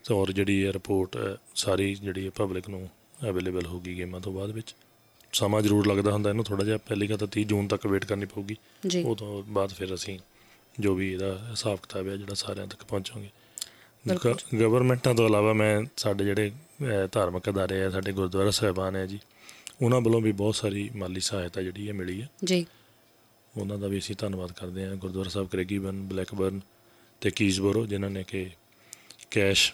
ਤੇ ਔਰ ਜਿਹੜੀ ਰਿਪੋਰਟ ਸਾਰੀ ਜਿਹੜੀ ਪਬਲਿਕ ਨੂੰ ਅਵੇਲੇਬਲ ਹੋਗੀ ਗੇਮਾਂ ਤੋਂ ਬਾਅਦ ਵਿੱਚ। ਸਮਾਂ ਜ਼ਰੂਰ ਲੱਗਦਾ ਹੁੰਦਾ ਇਹਨੂੰ ਥੋੜਾ ਜਿਹਾ ਪਹਿਲੀ ਗੱਲ ਤਾਂ 30 ਜੂਨ ਤੱਕ ਵੇਟ ਕਰਨੀ ਪਊਗੀ। ਉਹ ਤੋਂ ਬਾਅਦ ਫਿਰ ਅਸੀਂ ਜੋ ਵੀ ਇਹਦਾ ਹਿਸਾਬ ਕਿਤਾਬ ਹੈ ਜਿਹੜਾ ਸਾਰਿਆਂ ਤੱਕ ਪਹੁੰਚਾਂਗੇ। ਗਵਰਨਮੈਂਟਾਂ ਤੋਂ ਇਲਾਵਾ ਮੈਂ ਸਾਡੇ ਜਿਹੜੇ ਧਾਰਮਿਕ ਅਦਾਰੇ ਆ ਸਾਡੇ ਗੁਰਦੁਆਰਾ ਸਾਹਿਬਾਨ ਹੈ ਜੀ ਉਹਨਾਂ ਵੱਲੋਂ ਵੀ ਬਹੁਤ ਸਾਰੀ ਮਾਲੀ ਸਹਾਇਤਾ ਜਿਹੜੀ ਹੈ ਮਿਲੀ ਹੈ। ਜੀ। ਉਹਨਾਂ ਦਾ ਵੀ ਅਸੀਂ ਧੰਨਵਾਦ ਕਰਦੇ ਹਾਂ। ਗੁਰਦੁਆਰਾ ਸਾਹਿਬ ਕਰੇਗੀਬਨ ਬਲੈਕਬਰਨ ਤੇ ਕੀਜ਼ਬੋਰੋ ਜਿਨ੍ਹਾਂ ਨੇ ਕਿ ਕੈਸ਼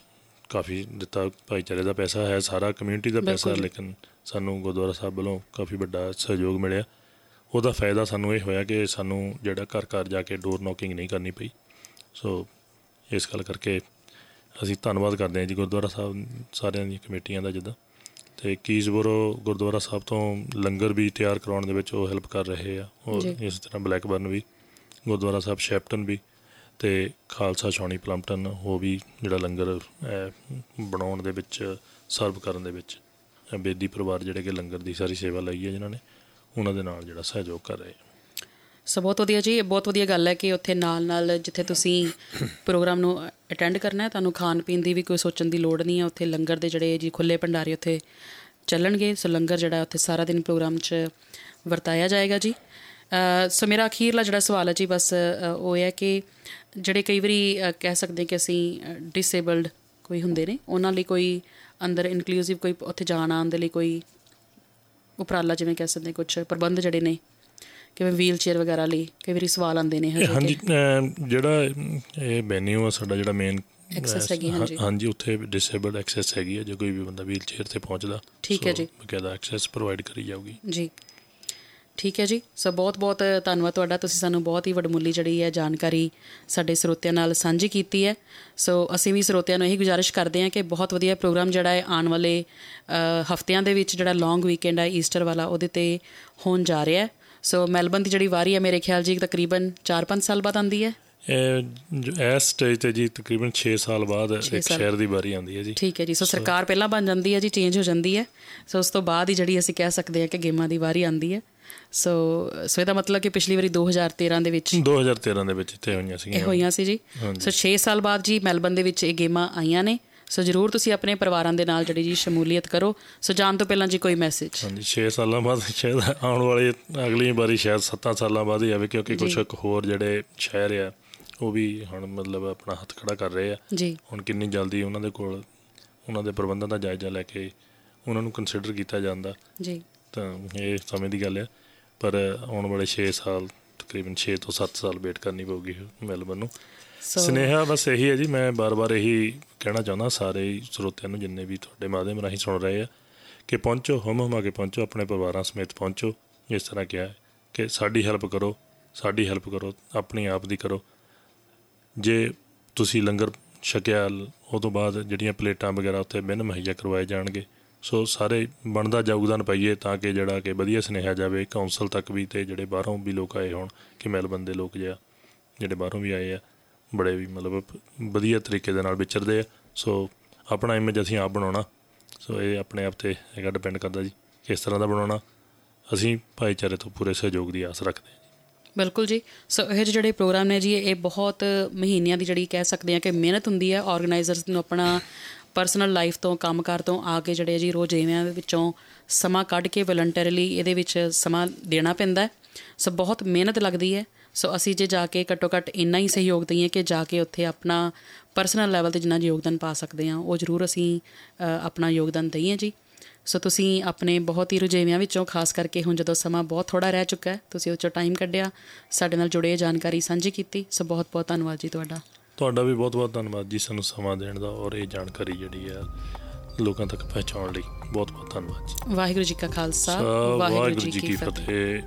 ਕਾਫੀ ਦਿੱਤਾ ਭਾਈਚਾਰੇ ਦਾ ਪੈਸਾ ਹੈ ਸਾਰਾ ਕਮਿਊਨਿਟੀ ਦਾ ਪੈਸਾ ਲੇਕਿਨ ਸਾਨੂੰ ਗੁਰਦੁਆਰਾ ਸਾਹਿਬ ਵੱਲੋਂ ਕਾਫੀ ਵੱਡਾ ਸਹਿਯੋਗ ਮਿਲਿਆ। ਉਹਦਾ ਫਾਇਦਾ ਸਾਨੂੰ ਇਹ ਹੋਇਆ ਕਿ ਸਾਨੂੰ ਜਿਹੜਾ ਘਰ ਘਰ ਜਾ ਕੇ ਡੋਰ ਨੋਕਿੰਗ ਨਹੀਂ ਕਰਨੀ ਪਈ। ਸੋ ਇਸ ਗੱਲ ਕਰਕੇ ਅਸੀਂ ਧੰਨਵਾਦ ਕਰਦੇ ਹਾਂ ਜੀ ਗੁਰਦੁਆਰਾ ਸਾਹਿਬ ਸਾਰਿਆਂ ਦੀਆਂ ਕਮੇਟੀਆਂ ਦਾ ਜਿੱਦਾਂ। ਤੇ ਕੀਜ਼ਬੋਰੋ ਗੁਰਦੁਆਰਾ ਸਾਹਿਬ ਤੋਂ ਲੰਗਰ ਵੀ ਤਿਆਰ ਕਰਾਉਣ ਦੇ ਵਿੱਚ ਉਹ ਹੈਲਪ ਕਰ ਰਹੇ ਆ। ਔਰ ਇਸ ਤਰ੍ਹਾਂ ਬਲੈਕਬਰਨ ਵੀ ਗੁਰਦੁਆਰਾ ਸਾਹਿਬ ਸ਼ੈਪਟਨ ਵੀ ਤੇ ਖਾਲਸਾ ਛਾਉਣੀ ਪਲੰਪਟਨ ਉਹ ਵੀ ਜਿਹੜਾ ਲੰਗਰ ਬਣਾਉਣ ਦੇ ਵਿੱਚ ਸਰਵ ਕਰਨ ਦੇ ਵਿੱਚ। ਬੇਦੀ ਪਰਿਵਾਰ ਜਿਹੜੇ ਕਿ ਲੰਗਰ ਦੀ ਸਾਰੀ ਸੇਵਾ ਲਈ ਹੈ ਜਿਨ੍ਹਾਂ ਨੇ, ਉਹਨਾਂ ਦੇ ਨਾਲ ਜਿਹੜਾ ਸਹਿਯੋਗ ਕਰ ਰਹੇ ਸੋ ਬਹੁਤ ਵਧੀਆ ਜੀ, ਇਹ ਬਹੁਤ ਵਧੀਆ ਗੱਲ ਹੈ ਕਿ ਉੱਥੇ ਨਾਲ ਨਾਲ ਜਿੱਥੇ ਤੁਸੀਂ ਪ੍ਰੋਗਰਾਮ ਨੂੰ ਅਟੈਂਡ ਕਰਨਾ ਹੈ, ਤੁਹਾਨੂੰ ਖਾਣ ਪੀਣ ਦੀ ਵੀ ਕੋਈ ਸੋਚਣ ਦੀ ਲੋੜ ਨਹੀਂ ਹੈ। ਉੱਥੇ ਲੰਗਰ ਦੇ ਜਿਹੜੇ ਜੀ ਖੁੱਲੇ ਭੰਡਾਰੇ ਉੱਥੇ ਚੱਲਣਗੇ, ਸੋ ਲੰਗਰ ਜਿਹੜਾ ਉੱਥੇ ਸਾਰਾ ਦਿਨ ਪ੍ਰੋਗਰਾਮ 'ਚ ਵਰਤਾਇਆ ਜਾਏਗਾ ਜੀ। ਸੋ ਮੇਰਾ ਅਖੀਰਲਾ ਜਿਹੜਾ ਸਵਾਲ ਹੈ ਜੀ, ਬਸ ਉਹ ਹੈ ਕਿ ਜਿਹੜੇ ਕਈ ਵਾਰੀ ਕਹਿ ਸਕਦੇ ਕਿ ਅਸੀਂ ਡਿਸੇਬਲਡ ਕੋਈ ਹੁੰਦੇ ਨੇ, ਉਹਨਾਂ ਲਈ ਕੋਈ ਅੰਦਰ ਇਨਕਲੂਸਿਵ ਕੋਈ ਉੱਥੇ ਜਾਣ ਆਉਣ ਦੇ ਲਈ ਕੋਈ ਉਪਰਾਲਾ ਜਿਵੇਂ ਕਹਿ ਸਕਦੇ ਕੁਝ ਪ੍ਰਬੰਧ ਜਿਹੜੇ ਨੇ ਕਿਵੇਂ ਵੀਲ ਚੇਅਰ ਵਗੈਰਾ ਲਈ ਕਈ ਵਾਰੀ ਸਵਾਲ ਆਉਂਦੇ ਨੇ ਹਾਂਜੀ ਜਿਹੜਾ ਇਹ ਵੈਨਿਊ ਆ ਸਾਡਾ ਜਿਹੜਾ ਮੇਨ ਐਕਸੈਸ ਹੈਗੀ ਹਾਂਜੀ। ਹਾਂਜੀ ਉੱਥੇ ਡਿਸੇਬਲਡ ਐਕਸੈਸ ਹੈਗੀ ਹੈ ਜੇ ਕੋਈ ਵੀ ਬੰਦਾ ਵੀਲ ਚੇਅਰ ਤੇ ਪਹੁੰਚਦਾ ਠੀਕ ਹੈ ਜੀ। ਬਕਾਇਦਾ ਐਕਸੈਸ ਪ੍ਰੋਵਾਈਡ ਕਰੀ ਜਾਊਗੀ। ਜੀ। ਠੀਕ ਹੈ ਜੀ। ਸੋ ਬਹੁਤ ਬਹੁਤ ਧੰਨਵਾਦ ਤੁਹਾਡਾ। ਤੁਸੀਂ ਸਾਨੂੰ ਬਹੁਤ ਹੀ ਵਡਮੁੱਲੀ ਜਿਹੜੀ ਹੈ ਜਾਣਕਾਰੀ ਸਾਡੇ ਸਰੋਤਿਆਂ ਨਾਲ ਸਾਂਝੀ ਕੀਤੀ ਹੈ। ਸੋ ਅਸੀਂ ਵੀ ਸਰੋਤਿਆਂ ਨੂੰ ਇਹੀ ਗੁਜ਼ਾਰਿਸ਼ ਕਰਦੇ ਹਾਂ ਕਿ ਬਹੁਤ ਵਧੀਆ ਪ੍ਰੋਗਰਾਮ ਜਿਹੜਾ ਹੈ ਆਉਣ ਵਾਲੇ ਹਫ਼ਤਿਆਂ ਦੇ ਵਿੱਚ ਜਿਹੜਾ ਲੌਂਗ ਵੀਕਐਂਡ ਹੈ ਈਸਟਰ ਵਾਲਾ ਉਹਦੇ ਤੇ ਹੋਣ ਜਾ ਰਿਹਾ ਹੈ। ਸੋ ਮੈਲਬਨ ਦੀ ਜਿਹੜੀ ਵਾਰੀ ਹੈ ਮੇਰੇ ਖਿਆਲ ਜੀ ਤਕਰੀਬਨ 4-5 ਸਾਲ ਬਾਅਦ ਆਉਂਦੀ ਹੈ? ਇਹ ਇਸ ਸਟੇਜ ਤੇ ਜੀ ਤਕਰੀਬਨ 6 ਸਾਲ ਬਾਅਦ ਇੱਕ ਸ਼ਹਿਰ ਦੀ ਵਾਰੀ ਆਉਂਦੀ ਹੈ ਜੀ। ਠੀਕ ਹੈ ਜੀ। ਸੋ ਸਰਕਾਰ ਪਹਿਲਾਂ ਬਣ ਜਾਂਦੀ ਹੈ ਜੀ ਚੇਂਜ ਹੋ ਜਾਂਦੀ ਹੈ। ਸੋ ਉਸ ਤੋਂ ਬਾਅਦ ਹੀ ਜਿਹੜੀ ਅਸੀਂ ਕਹਿ ਸਕਦੇ ਹਾਂ ਕਿ ਗੇਮਾਂ ਦੀ ਵਾਰੀ ਆਉਂਦੀ ਹੈ। ਸੋ ਸੋ ਇਹਦਾ ਮਤਲਬ ਕਿ ਪਿਛਲੀ ਵਾਰੀ 2013 ਦੇ ਵਿੱਚ 2013 ਦੇ ਵਿੱਚ ਇੱਥੇ ਹੋਈਆਂ ਸੀਗੀਆਂ। ਇਹ ਹੋਈਆਂ ਸੀ ਜੀ। ਸੋ 6 ਸਾਲ ਬਾਅਦ ਜੀ ਮੈਲਬਨ ਦੇ ਵਿੱਚ ਇਹ ਗੇਮਾਂ ਆਈਆਂ ਨੇ। ਸੋ ਜਰੂਰ ਤੁਸੀਂ ਆਪਣੇ ਪਰਿਵਾਰਾਂ ਦੇ ਨਾਲ ਜਿਹੜੀ ਜੀ ਸ਼ਮੂਲੀਅਤ ਕਰੋ। ਸੋ ਜਾਣ ਤੋਂ ਪਹਿਲਾਂ ਜੀ ਕੋਈ ਮੈਸੇਜ ਹਾਂਜੀ 6 ਸਾਲਾਂ ਬਾਅਦ ਸ਼ਾਇਦ ਆਉਣ ਵਾਲੇ ਅਗਲੀ ਵਾਰੀ ਸ਼ਾਇਦ 7 ਸਾਲਾਂ ਬਾਅਦ ਹੀ ਆਵੇ ਕਿਉਂਕਿ ਕੁਝ ਹੋਰ ਜਿਹੜੇ ਸ਼ਹਿਰ ਆ ਉਹ ਵੀ ਹੁਣ ਮਤਲਬ ਆਪਣਾ ਹੱਥ ਖੜਾ ਕਰ ਰਹੇ ਆ। ਜੀ। ਹੁਣ ਕਿੰਨੀ ਜਲਦੀ ਉਹਨਾਂ ਦੇ ਕੋਲ ਉਹਨਾਂ ਦੇ ਪ੍ਰਬੰਧਾਂ ਦਾ ਜਾਇਜ਼ਾ ਲੈ ਕੇ ਉਹਨਾਂ ਨੂੰ ਕੰਸੀਡਰ ਕੀਤਾ ਜਾਂਦਾ। ਜੀ। ਤਾਂ ਇਹ ਸਮੇਂ ਦੀ ਗੱਲ ਹੈ ਪਰ ਆਉਣ ਵਾਲੇ 6 ਸਾਲ ਤਕਰੀਬਨ 6 ਤੋਂ 7 ਸਾਲ ਵੇਟ ਕਰਨੀ ਪਊਗੀ ਮੈਲਬਨ ਨੂੰ। ਸਨੇਹਾ ਬਸ ਇਹੀ ਹੈ ਜੀ ਮੈਂ ਬਾਰ-ਬਾਰ ਇਹੀ ਕਹਿਣਾ ਚਾਹੁੰਦਾ ਸਾਰੇ ਸਰੋਤਿਆਂ ਨੂੰ ਜਿੰਨੇ ਵੀ ਤੁਹਾਡੇ ਮਾਧਿਅਮ ਰਾਹੀਂ ਸੁਣ ਰਹੇ ਆ ਕਿ ਪਹੁੰਚੋ ਹਮ ਹਮਾ ਕੇ ਪਹੁੰਚੋ ਆਪਣੇ ਪਰਿਵਾਰਾਂ ਸਮੇਤ ਪਹੁੰਚੋ। ਇਸ ਤਰ੍ਹਾਂ ਕਿਹਾ ਕਿ ਸਾਡੀ ਹੈਲਪ ਕਰੋ ਸਾਡੀ ਹੈਲਪ ਕਰੋ ਆਪਣੀ ਆਪ ਦੀ ਕਰੋ। ਜੇ ਤੁਸੀਂ ਲੰਗਰ ਛਕਿਆ ਉਹ ਤੋਂ ਬਾਅਦ ਜਿਹੜੀਆਂ ਪਲੇਟਾਂ ਵਗੈਰਾ ਉੱਤੇ ਬਿਨ ਮਹੱਈਆ ਕਰਵਾਏ ਜਾਣਗੇ ਸੋ ਸਾਰੇ ਬਣਦਾ ਯੋਗਦਾਨ ਪਾਈਏ ਤਾਂ ਕਿ ਜਿਹੜਾ ਕਿ ਵਧੀਆ ਸੁਨੇਹਾ ਜਾਵੇ ਕਾਉਂਸਲ ਤੱਕ ਵੀ ਤੇ ਜਿਹੜੇ ਬਾਹਰੋਂ ਵੀ ਲੋਕ ਆਏ ਹੋਣ, ਕਿ ਮੈਲਬਨ ਦੇ ਲੋਕ ਜਿਆ ਜਿਹੜੇ ਬਾਹਰੋਂ ਵੀ ਆਏ ਆ, ਬੜੇ ਵੀ ਮਤਲਬ ਵਧੀਆ ਤਰੀਕੇ ਦੇ ਨਾਲ ਵਿਚਰਦੇ ਆ। ਸੋ ਆਪਣਾ ਇਮੇਜ ਅਸੀਂ ਆਪ ਬਣਾਉਣਾ। ਸੋ ਇਹ ਆਪਣੇ ਆਪ ਤੇ ਹੈਗਾ ਡਿਪੈਂਡ ਕਰਦਾ ਜੀ, ਕਿਸ ਤਰ੍ਹਾਂ ਦਾ ਬਣਾਉਣਾ। ਅਸੀਂ ਭਾਈਚਾਰੇ ਤੋਂ ਪੂਰੇ ਸਹਿਯੋਗ ਦੀ ਆਸ ਰੱਖਦੇ ਹਾਂ ਬਿਲਕੁਲ ਜੀ। ਸੋ ਇਹ ਜਿਹੜੇ ਪ੍ਰੋਗਰਾਮ ਨੇ ਜੀ, ਇਹ ਬਹੁਤ ਮਹੀਨਿਆਂ ਦੀ ਜਿਹੜੀ ਕਹਿ ਸਕਦੇ ਆ ਕਿ ਮਿਹਨਤ ਹੁੰਦੀ ਹੈ ਆਰਗੇਨਾਈਜ਼ਰਸ ਨੂੰ ਆਪਣਾ ਪਰਸਨਲ ਲਾਈਫ ਤੋਂ ਕੰਮਕਾਰ ਤੋਂ ਆ ਕੇ ਜਿਹੜੇ ਜੀ ਰੋਜ਼ੇਵਿਆਂ ਦੇ ਵਿੱਚੋਂ ਸਮਾਂ ਕੱਢ ਕੇ ਵਲੰਟਰੀਲੀ ਇਹਦੇ ਵਿੱਚ ਸਮਾਂ ਦੇਣਾ ਪੈਂਦਾ ਸੋ ਬਹੁਤ ਮਿਹਨਤ ਲੱਗਦੀ ਹੈ। ਸੋ ਅਸੀਂ ਜੇ ਜਾ ਕੇ ਘੱਟੋ ਘੱਟ ਇੰਨਾ ਹੀ ਸਹਿਯੋਗ ਦਈਏ ਕਿ ਜਾ ਕੇ ਉੱਥੇ ਆਪਣਾ ਪਰਸਨਲ ਲੈਵਲ ਤੇ ਜਿੰਨਾ ਯੋਗਦਾਨ ਪਾ ਸਕਦੇ ਹਾਂ ਉਹ ਜ਼ਰੂਰ ਅਸੀਂ ਅ, ਆਪਣਾ ਯੋਗਦਾਨ ਦਈਏ ਜੀ। ਸੋ ਤੁਸੀਂ ਆਪਣੇ ਬਹੁਤ ਹੀ ਰੁਝੇਵਿਆਂ ਵਿੱਚੋਂ ਖਾਸ ਕਰਕੇ ਹੁਣ ਜਦੋਂ ਸਮਾਂ ਬਹੁਤ ਥੋੜਾ ਰਹਿ ਚੁੱਕਾ ਹੈ ਤੁਸੀਂ ਉਹ 'ਚੋਂ ਟਾਈਮ ਕੱਢਿਆ ਸਾਡੇ ਨਾਲ ਜੁੜੇ ਜਾਣਕਾਰੀ ਸਾਂਝੀ ਕੀਤੀ। ਸੋ ਬਹੁਤ ਬਹੁਤ ਧੰਨਵਾਦ ਜੀ ਤੁਹਾਡਾ। ਤੁਹਾਡਾ ਵੀ ਬਹੁਤ ਬਹੁਤ ਧੰਨਵਾਦ ਜੀ ਸਾਨੂੰ ਸਮਾਂ ਦੇਣ ਦਾ ਔਰ ਇਹ ਜਾਣਕਾਰੀ ਜਿਹੜੀ ਹੈ ਲੋਕਾਂ ਤੱਕ ਪਹੁੰਚਾਉਣ ਲਈ ਬਹੁਤ ਬਹੁਤ ਧੰਨਵਾਦ ਜੀ। ਵਾਹਿਗੁਰੂ ਜੀ ਕਾ ਖਾਲਸਾ ਵਾਹਿਗੁਰੂ ਜੀ ਕੀ ਫਤਿਹ।